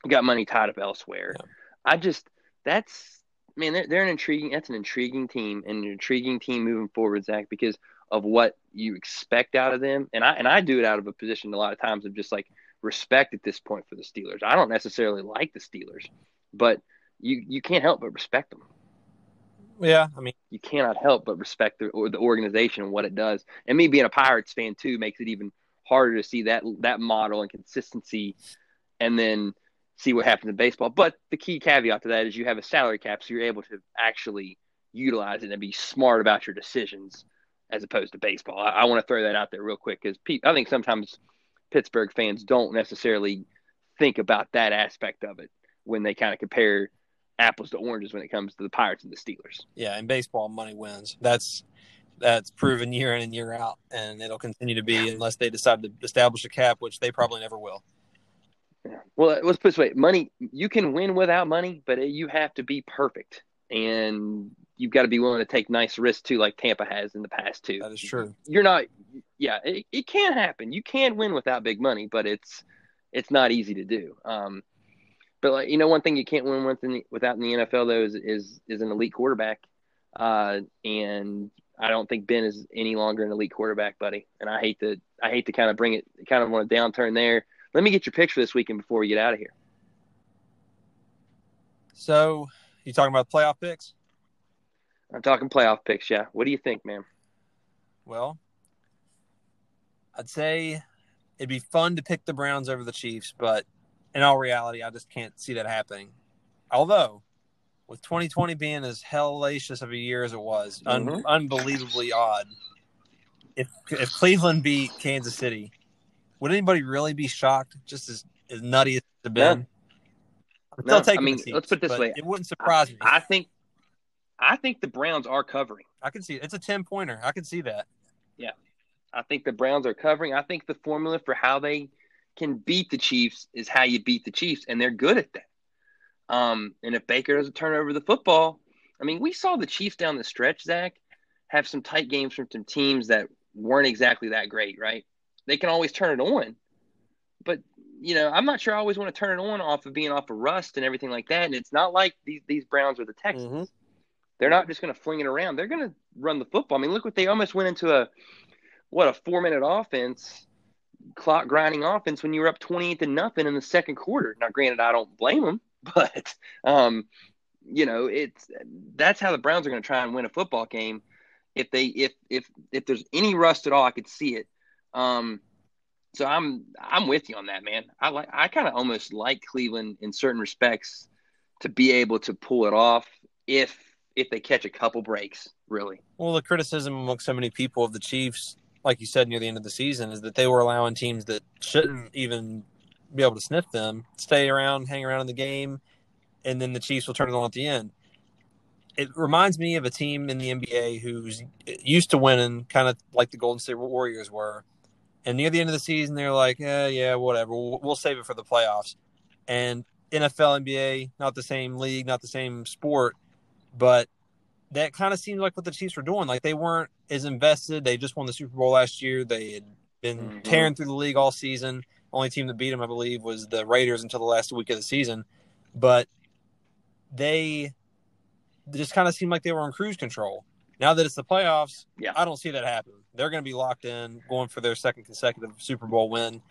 got money tied up elsewhere. Yeah. I just that's man, they're, they're an intriguing. That's an intriguing team and an intriguing team moving forward, Zach, because of what you expect out of them. And I and I do it out of a position a lot of times of just like respect at this point for the Steelers. I don't necessarily like the Steelers, but you you can't help but respect them. yeah, I mean, You cannot help but respect the or the organization and what it does. And me being a Pirates fan too makes it even harder to see that that model and consistency, and then see what happens in baseball. But the key caveat to that is you have a salary cap, so you're able to actually utilize it and be smart about your decisions as opposed to baseball. I, I want to throw that out there real quick because I think sometimes Pittsburgh fans don't necessarily think about that aspect of it when they kind of compare apples to oranges when it comes to the Pirates and the Steelers. yeah, in baseball, money wins. That's that's proven year in and year out, and it'll continue to be unless they decide to establish a cap, which they probably never will. Yeah. Well, uh, let's put it this way: money you can win without money, but uh, you have to be perfect, and you've got to be willing to take nice risks too, like Tampa has in the past too. That is true. You're not, yeah, it, it can happen. You can win without big money, but it's it's not easy to do. Um, but like you know, one thing you can't win with in the, without in the NFL though is is, is an elite quarterback, uh, and I don't think Ben is any longer an elite quarterback, buddy. And I hate to I hate to kind of bring it kind of on a downturn there. Let me get your picks for this weekend before we get out of here. So, you talking about playoff picks? I'm talking playoff picks. Yeah. What do you think, man? Well, I'd say it'd be fun to pick the Browns over the Chiefs, but in all reality, I just can't see that happening. Although, with 2020 being as hellacious of a year as it was, un- Mhm. unbelievably odd, if if Cleveland beat Kansas City, would anybody really be shocked? Just as, as nutty as it's been. No, still I mean, let's put it this way. It wouldn't surprise me. I think I think the Browns are covering. I can see it. It's a 10 pointer. I can see that. Yeah, I think the Browns are covering. I think the formula for how they can beat the Chiefs is how you beat the Chiefs, and they're good at that. Um, and if Baker doesn't turn over the football, I mean, we saw the Chiefs down the stretch, Zach, have some tight games from some teams that weren't exactly that great, right? They can always turn it on, but you know, I'm not sure I always want to turn it on off of being off of rust and everything like that. And it's not like these these Browns are the Texans. They're not just going to fling it around. They're going to run the football. I mean, look what they almost went into a what a four minute offense, clock grinding offense when you were up twenty eight to nothing in the second quarter. Now, granted, I don't blame them, *laughs* but um, you know, it's that's how the Browns are going to try and win a football game. If they if if if there's any rust at all, I could see it. Um, so I'm I'm with you on that, man. I like I kind of almost like Cleveland in certain respects to be able to pull it off if if they catch a couple breaks, really. Well, the criticism among so many people of the Chiefs, like you said near the end of the season, is that they were allowing teams that shouldn't even be able to sniff them stay around, hang around in the game, and then the Chiefs will turn it on at the end. It reminds me of a team in the NBA who's used to winning, kind of like the Golden State Warriors were. And near the end of the season, they're like, eh, yeah, whatever. We'll, we'll save it for the playoffs. And NFL, NBA, not the same league, not the same sport, but that kind of seems like what the Chiefs were doing. Like they weren't as invested. They just won the Super Bowl last year. They had been mm-hmm. tearing through the league all season. Only team that beat them, I believe, was the Raiders until the last week of the season. But they just kind of seemed like they were on cruise control. Now that it's the playoffs, yeah. I don't see that happen. They're going to be locked in, going for their second consecutive Super Bowl win.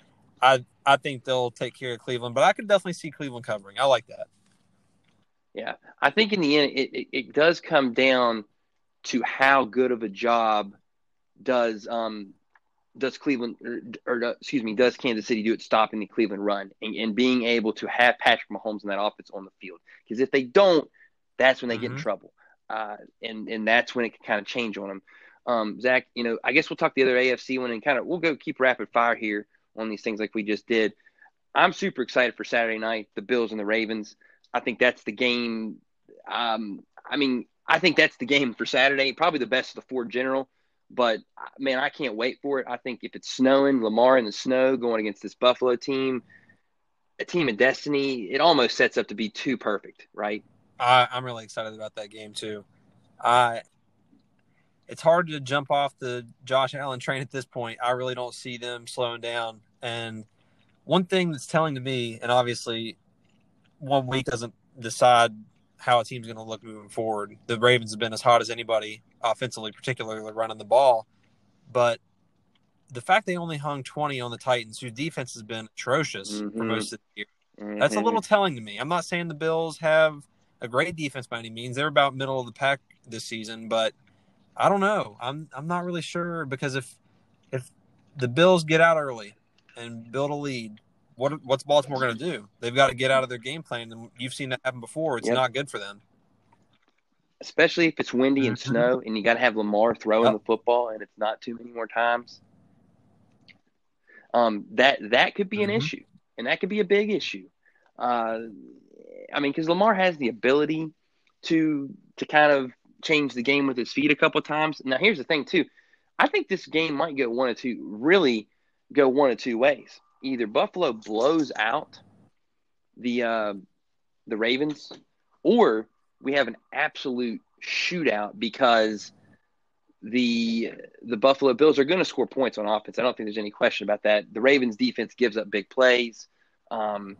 I I think they'll take care of Cleveland, but I could definitely see Cleveland covering. I like that. Yeah, I think in the end, it, it, it does come down to how good of a job does um does Cleveland or, or, excuse me does Kansas City do at stopping the Cleveland run and, and being able to have Patrick Mahomes in that offense on the field? Because if they don't, that's when they mm-hmm. get in mm-hmm. trouble, uh, and and that's when it can kind of change on them. Um, Zach, you know, I guess we'll talk the other AFC one and kind of we'll go keep rapid fire here on these things like we just did. I'm super excited for Saturday night, the Bills and the Ravens. I think that's the game. Um, I mean, I think that's the game for Saturday. Probably the best of the four general. But man, I can't wait for it. I think if it's snowing, Lamar in the snow going against this Buffalo team, a team of destiny, it almost sets up to be too perfect, right? I, I'm really excited about that game too. I it's hard to jump off the Josh Allen train at this point. I really don't see them slowing down. And one thing that's telling to me, and obviously one week doesn't decide how a team's going to look moving forward. The Ravens have been as hot as anybody offensively, particularly running the ball. But the fact they only hung 20 on the Titans, whose defense has been atrocious mm-hmm. for most of the year, mm-hmm. that's a little telling to me. I'm not saying the Bills have a great defense by any means. They're about middle of the pack this season, but I don't know. I'm I'm not really sure because if if the Bills get out early and build a lead, what what's Baltimore going to do? They've got to get out of their game plan, and you've seen that happen before. It's yep. not good for them, especially if it's windy and mm-hmm. snow, and you got to have Lamar throwing yep. the football, and it's not too many more times. Um, that that could be mm-hmm. an issue, and that could be a big issue. Uh, I mean, because Lamar has the ability to to kind of change the game with his feet a couple times. Now, here's the thing, too. I think this game might go one or two, really go one or two ways either Buffalo blows out the uh, the Ravens, or we have an absolute shootout because the the Buffalo Bills are going to score points on offense. I don't think there's any question about that. The Ravens defense gives up big plays, um,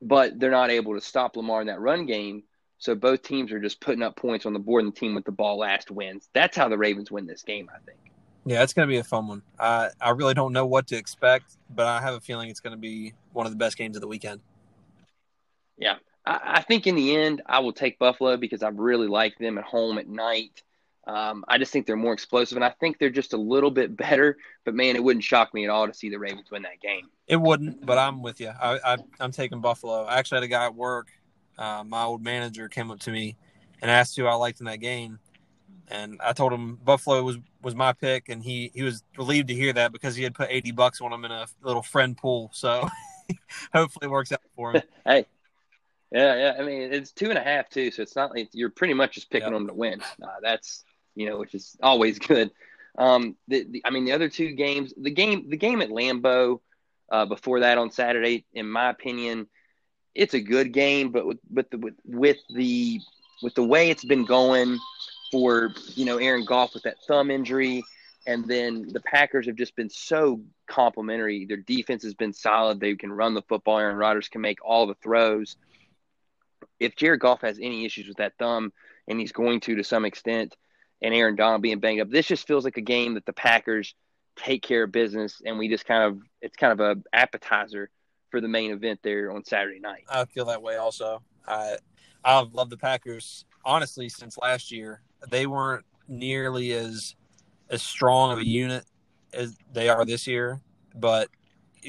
but they're not able to stop Lamar in that run game. So both teams are just putting up points on the board, and the team with the ball last wins. That's how the Ravens win this game, I think. Yeah, it's going to be a fun one. I I really don't know what to expect, but I have a feeling it's going to be one of the best games of the weekend. Yeah, I, I think in the end, I will take Buffalo because I really like them at home at night. Um, I just think they're more explosive, and I think they're just a little bit better. But man, it wouldn't shock me at all to see the Ravens win that game. It wouldn't, but I'm with you. I, I am taking Buffalo. I actually had a guy at work. Uh, my old manager came up to me and asked who I liked in that game, and I told him Buffalo was was my pick, and he he was relieved to hear that because he had put eighty bucks on him in a little friend pool. So *laughs* hopefully it works out for him. *laughs* hey, yeah, yeah. I mean, it's two and a half too, so it's not like you're pretty much just picking them to win. Uh, that's you know, which is always *laughs* good. Um, the, the, I mean, the other two games, the game, the game at Lambeau, uh, before that on Saturday, in my opinion, it's a good game, but with, with the with, with the with the way it's been going for you know Aaron Goff with that thumb injury, and then the Packers have just been so complimentary. Their defense has been solid. They can run the football. Aaron Rodgers can make all the throws. If Jared Goff has any issues with that thumb, and he's going to to some extent. And Aaron Donald being banged up, this just feels like a game that the Packers take care of business, and we just kind of it's kind of a appetizer for the main event there on Saturday night. I feel that way also. I I've loved the Packers honestly since last year. They weren't nearly as as strong of a unit as they are this year, but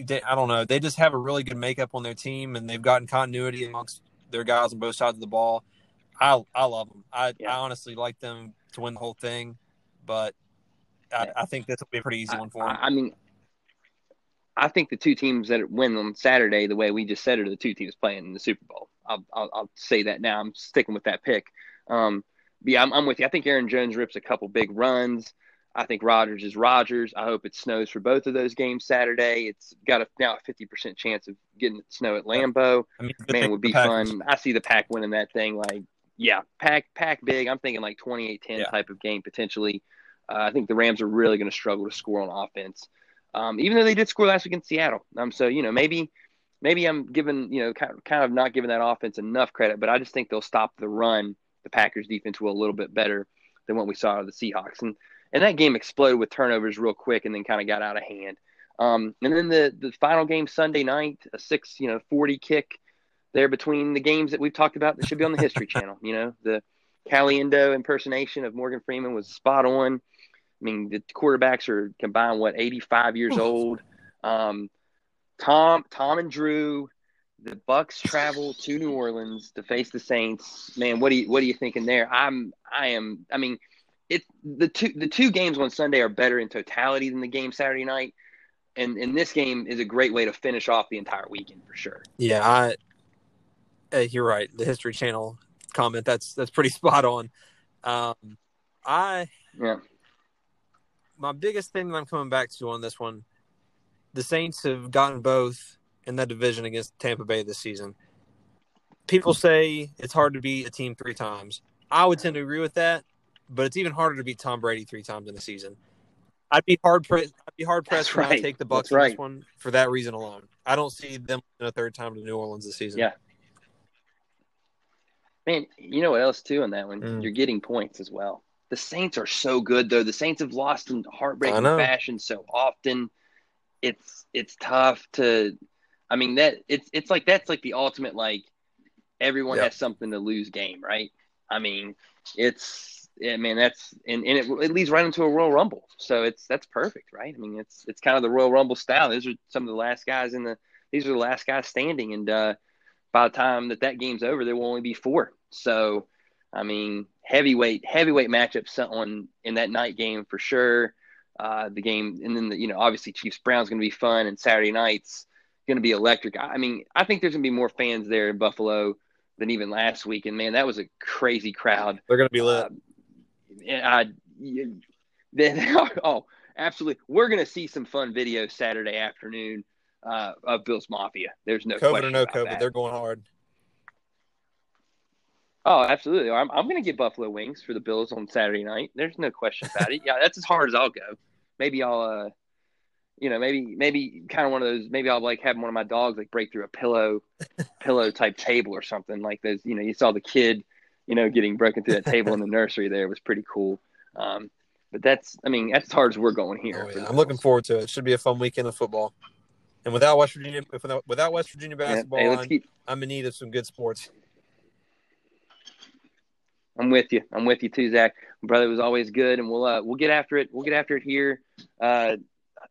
they, I don't know. They just have a really good makeup on their team, and they've gotten continuity amongst their guys on both sides of the ball. I I love them. I, yeah. I honestly like them to win the whole thing, but I, yeah. I think this will be a pretty easy one for them. I, I mean, I think the two teams that win on Saturday, the way we just said it, are the two teams playing in the Super Bowl. I'll, I'll, I'll say that now. I'm sticking with that pick. Um, yeah, I'm, I'm, with you. I think Aaron Jones rips a couple big runs. I think Rodgers is Rodgers. I hope it snows for both of those games Saturday. It's got a now a 50% chance of getting snow at Lambeau. I mean, Man, it would be fun. I see the Pack winning that thing. Like, yeah, Pack Pack big. I'm thinking like 28-10 yeah. type of game potentially. Uh, I think the Rams are really going to struggle to score on offense, um, even though they did score last week in Seattle. Um, so you know maybe maybe I'm giving you know kind of, kind of not giving that offense enough credit, but I just think they'll stop the run. The Packers defense will a little bit better than what we saw of the Seahawks, and and that game exploded with turnovers real quick, and then kind of got out of hand. Um, and then the the final game Sunday night, a six you know forty kick there between the games that we've talked about that should be on the History Channel. You know the Caliendo impersonation of Morgan Freeman was spot on. I mean the quarterbacks are combined what eighty five years old. Um, Tom Tom and Drew the Bucks travel to New Orleans to face the Saints. Man, what do you what are you thinking there? I'm I am I mean it the two the two games on Sunday are better in totality than the game Saturday night, and and this game is a great way to finish off the entire weekend for sure. Yeah, I uh, you're right. The History Channel comment that's that's pretty *laughs* spot on. Um, I yeah. My biggest thing that I'm coming back to on this one, the Saints have gotten both in that division against Tampa Bay this season. People say it's hard to beat a team three times. I would tend to agree with that but it's even harder to beat Tom Brady three times in a season. I'd be hard pressed. I'd be hard pressed to right. take the Bucks in this one for that reason alone. I don't see them in a third time to New Orleans this season. Yeah, man. You know what else too in that one? Mm. You're getting points as well. The Saints are so good though. The Saints have lost in heartbreaking fashion so often. It's it's tough to. I mean that it's it's like that's like the ultimate like everyone yep. has something to lose game, right? I mean, it's I mean that's and, and it, it leads right into a Royal Rumble, so it's that's perfect, right? I mean it's it's kind of the Royal Rumble style. These are some of the last guys in the these are the last guys standing, and uh, by the time that that game's over, there will only be four. So, I mean, heavyweight heavyweight matchups on in that night game for sure. Uh, the game, and then the, you know obviously Chiefs Browns going to be fun, and Saturday nights going to be electric. I mean, I think there's going to be more fans there in Buffalo than even last week, and man, that was a crazy crowd. They're going to be lit. Uh, uh, then oh, absolutely. We're gonna see some fun videos Saturday afternoon uh, of Bills Mafia. There's no COVID or no COVID, that. they're going hard. Oh, absolutely. I'm, I'm going to get Buffalo wings for the Bills on Saturday night. There's no question about it. Yeah, that's as hard as I'll go. Maybe I'll, uh, you know, maybe maybe kind of one of those. Maybe I'll like have one of my dogs like break through a pillow, *laughs* pillow type table or something like those. You know, you saw the kid you know, getting broken through that table in the nursery there was pretty cool. Um, but that's, I mean, that's as hard as we're going here. Oh, yeah. I'm looking forward to it. it. Should be a fun weekend of football. And without West Virginia, without, without West Virginia basketball, yeah. hey, keep... I'm in need of some good sports. I'm with you. I'm with you too, Zach. brother was always good, and we'll uh, we'll get after it. We'll get after it here. Uh,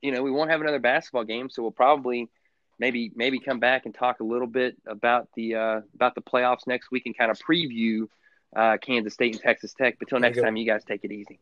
you know, we won't have another basketball game, so we'll probably maybe maybe come back and talk a little bit about the uh, about the playoffs next week and kind of preview uh, Kansas State and Texas Tech. But till next time, you guys take it easy.